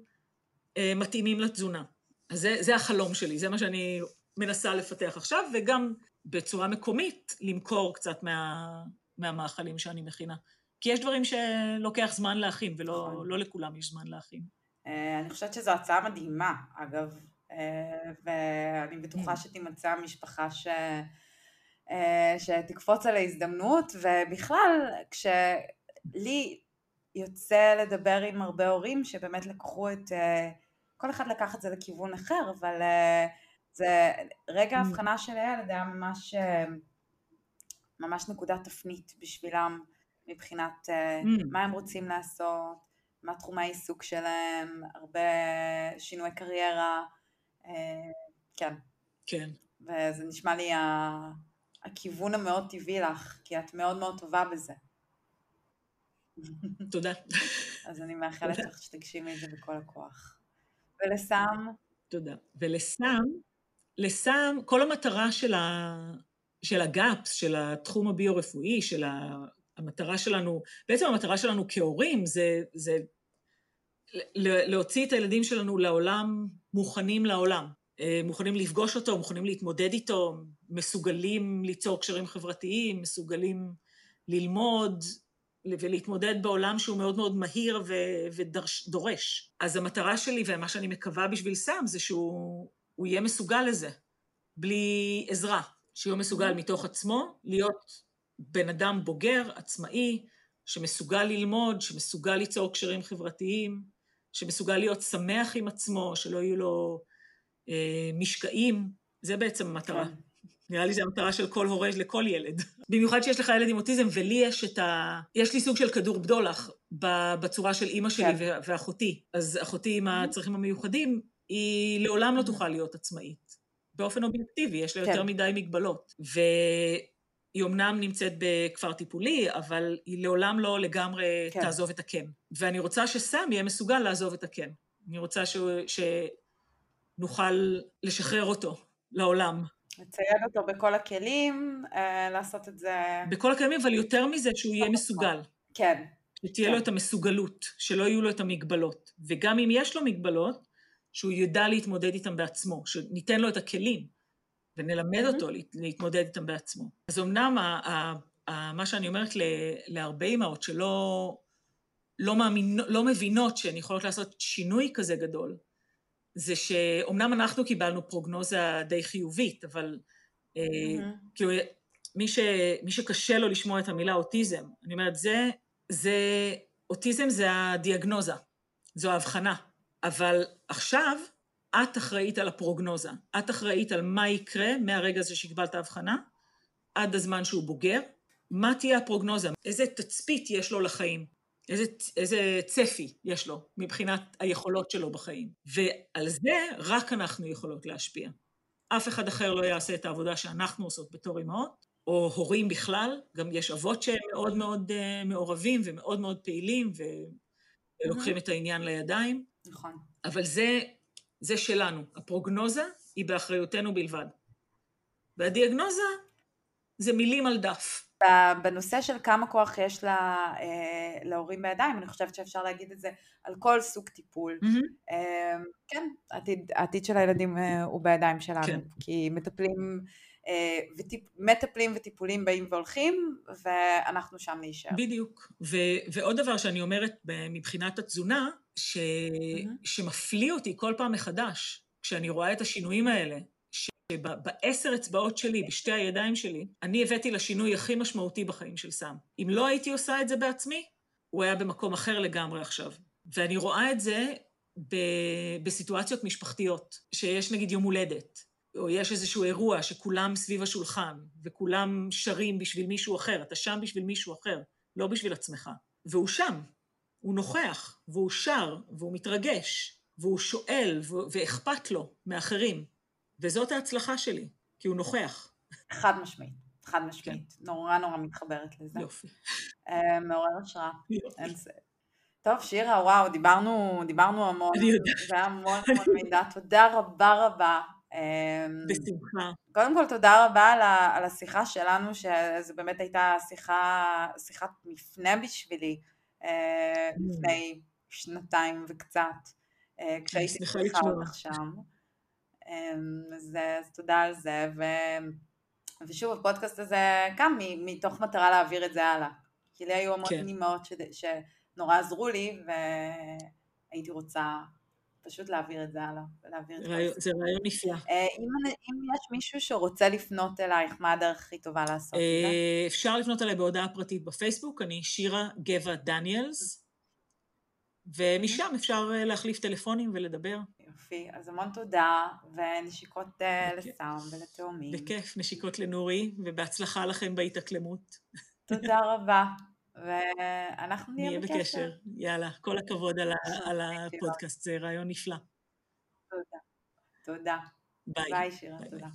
[SPEAKER 2] אה, מתאימים לתזונה. אז זה, זה החלום שלי, זה מה שאני מנסה לפתח עכשיו, וגם בצורה מקומית למכור קצת מה, מהמאכלים שאני מכינה. כי יש דברים שלוקח זמן להכין, ולא נכון. לא לכולם יש זמן להכין.
[SPEAKER 1] אה, אני חושבת שזו הצעה מדהימה, אגב, אה, ואני בטוחה כן. שתימצא משפחה ש... אה, שתקפוץ על ההזדמנות, ובכלל, כשלי יוצא לדבר עם הרבה הורים שבאמת לקחו את, אה, כל אחד לקח את זה לכיוון אחר, אבל אה, זה רגע mm. ההבחנה של הילד היה ממש, אה, ממש נקודת תפנית בשבילם מבחינת mm. מה הם רוצים לעשות, מה תחומי העיסוק שלהם, הרבה שינוי קריירה, כן.
[SPEAKER 2] כן.
[SPEAKER 1] וזה נשמע לי הכיוון המאוד טבעי לך, כי את מאוד מאוד טובה בזה.
[SPEAKER 2] תודה.
[SPEAKER 1] אז אני מאחלת לך שתגשימי את זה בכל הכוח. ולסם?
[SPEAKER 2] תודה. ולסם, לסם, כל המטרה של, ה, של הגאפס, של התחום הביו-רפואי, של ה, המטרה שלנו, בעצם המטרה שלנו כהורים זה, זה להוציא את הילדים שלנו לעולם מוכנים לעולם. אה, מוכנים לפגוש אותו, מוכנים להתמודד איתו, מסוגלים ליצור קשרים חברתיים, מסוגלים ללמוד, ולהתמודד בעולם שהוא מאוד מאוד מהיר ודורש. אז המטרה שלי ומה שאני מקווה בשביל סם זה שהוא יהיה מסוגל לזה, בלי עזרה. שיהיה מסוגל מתוך עצמו להיות בן אדם בוגר, עצמאי, שמסוגל ללמוד, שמסוגל ליצור קשרים חברתיים, שמסוגל להיות שמח עם עצמו, שלא יהיו לו אה, משקעים, זה בעצם המטרה. כן. נראה לי זו המטרה של כל הורה לכל ילד. במיוחד שיש לך ילד עם אוטיזם, ולי יש את ה... יש לי סוג של כדור בדולח בצורה של אימא שלי כן. ואחותי. אז אחותי עם הצרכים המיוחדים, היא לעולם לא תוכל להיות עצמאית. באופן אובייקטיבי, יש לה כן. יותר מדי מגבלות. והיא אמנם נמצאת בכפר טיפולי, אבל היא לעולם לא לגמרי כן. תעזוב את הקן. ואני רוצה שסם יהיה מסוגל לעזוב את הקן. אני רוצה ש... שנוכל לשחרר אותו לעולם.
[SPEAKER 1] לצייד אותו בכל הכלים, אה, לעשות את זה...
[SPEAKER 2] בכל הכלים, אבל יותר מזה, שהוא יהיה מסוגל.
[SPEAKER 1] כן.
[SPEAKER 2] שתהיה כן. לו את המסוגלות, שלא יהיו לו את המגבלות. וגם אם יש לו מגבלות, שהוא ידע להתמודד איתם בעצמו, שניתן לו את הכלים ונלמד mm-hmm. אותו להתמודד איתם בעצמו. אז אמנם ה, ה, ה, מה שאני אומרת להרבה אימהות שלא לא, מאמין, לא מבינות שהן יכולות לעשות שינוי כזה גדול, זה שאומנם אנחנו קיבלנו פרוגנוזה די חיובית, אבל mm-hmm. אה, כאילו מי, ש, מי שקשה לו לשמוע את המילה אוטיזם, אני אומרת, זה, זה, אוטיזם זה הדיאגנוזה, זו ההבחנה. אבל עכשיו את אחראית על הפרוגנוזה, את אחראית על מה יקרה מהרגע הזה שקיבלת הבחנה, עד הזמן שהוא בוגר, מה תהיה הפרוגנוזה, איזה תצפית יש לו לחיים, איזה, איזה צפי יש לו מבחינת היכולות שלו בחיים. ועל זה רק אנחנו יכולות להשפיע. אף אחד אחר לא יעשה את העבודה שאנחנו עושות בתור אמהות, או הורים בכלל, גם יש אבות שהם מאוד מאוד uh, מעורבים ומאוד מאוד פעילים ולוקחים את העניין לידיים.
[SPEAKER 1] נכון.
[SPEAKER 2] אבל זה, זה שלנו. הפרוגנוזה היא באחריותנו בלבד. והדיאגנוזה זה מילים על דף.
[SPEAKER 1] בנושא של כמה כוח יש לה, אה, להורים בידיים, אני חושבת שאפשר להגיד את זה על כל סוג טיפול. Mm-hmm. כן, העתיד, העתיד של הילדים אה, הוא בידיים שלנו, כן. כי מטפלים, וטיפ, מטפלים וטיפולים באים והולכים, ואנחנו שם להישאר.
[SPEAKER 2] בדיוק. ו, ועוד דבר שאני אומרת מבחינת התזונה, ש... mm-hmm. שמפליא אותי כל פעם מחדש, כשאני רואה את השינויים האלה, שבעשר אצבעות שלי, בשתי הידיים שלי, אני הבאתי לשינוי הכי משמעותי בחיים של סם. אם לא הייתי עושה את זה בעצמי, הוא היה במקום אחר לגמרי עכשיו. ואני רואה את זה ב... בסיטואציות משפחתיות, שיש נגיד יום הולדת, או יש איזשהו אירוע שכולם סביב השולחן, וכולם שרים בשביל מישהו אחר, אתה שם בשביל מישהו אחר, לא בשביל עצמך. והוא שם, הוא נוכח, והוא שר, והוא מתרגש, והוא שואל, ואכפת לו מאחרים. וזאת ההצלחה שלי, כי הוא נוכח.
[SPEAKER 1] חד משמעית, חד משמעית. כן. נורא נורא מתחברת לזה.
[SPEAKER 2] יופי.
[SPEAKER 1] אה, מעורר השראה. טוב, שירה, וואו, דיברנו, דיברנו המון.
[SPEAKER 2] אני יודעת.
[SPEAKER 1] זה היה המון המון מידע. תודה רבה רבה.
[SPEAKER 2] אמ, בשמחה.
[SPEAKER 1] קודם כל תודה רבה על, על השיחה שלנו, שזו באמת הייתה שיחה, שיחת מפנה בשבילי. אה, mm. לפני שנתיים וקצת, אה, כשהייתי צריכה אותך שם. אמ, אז, אז תודה על זה, ו, ושוב הפודקאסט הזה קם מתוך מטרה להעביר את זה הלאה. כי לי היו המון כן. נימות שנורא עזרו לי, והייתי רוצה פשוט להעביר את זה הלאה. ולהעביר את
[SPEAKER 2] רעיון, זה רעיון נפלא.
[SPEAKER 1] אה, אם, אם יש מישהו שרוצה לפנות אלייך, מה הדרך הכי טובה לעשות את זה?
[SPEAKER 2] אה, אפשר לפנות אליי בהודעה פרטית בפייסבוק, אני שירה גבע דניאלס, ומשם אפשר אה, להחליף טלפונים ולדבר.
[SPEAKER 1] יופי, אז המון תודה, ונשיקות לסאם ולתאומים.
[SPEAKER 2] בכיף, נשיקות לנורי, ובהצלחה לכם בהתאקלמות.
[SPEAKER 1] תודה רבה. ואנחנו נהיה, נהיה בקשר. בקשר.
[SPEAKER 2] יאללה, כל הכבוד על, על הפודקאסט, זה רעיון נפלא.
[SPEAKER 1] תודה. תודה.
[SPEAKER 2] ביי.
[SPEAKER 1] ביי שירה, ביי תודה.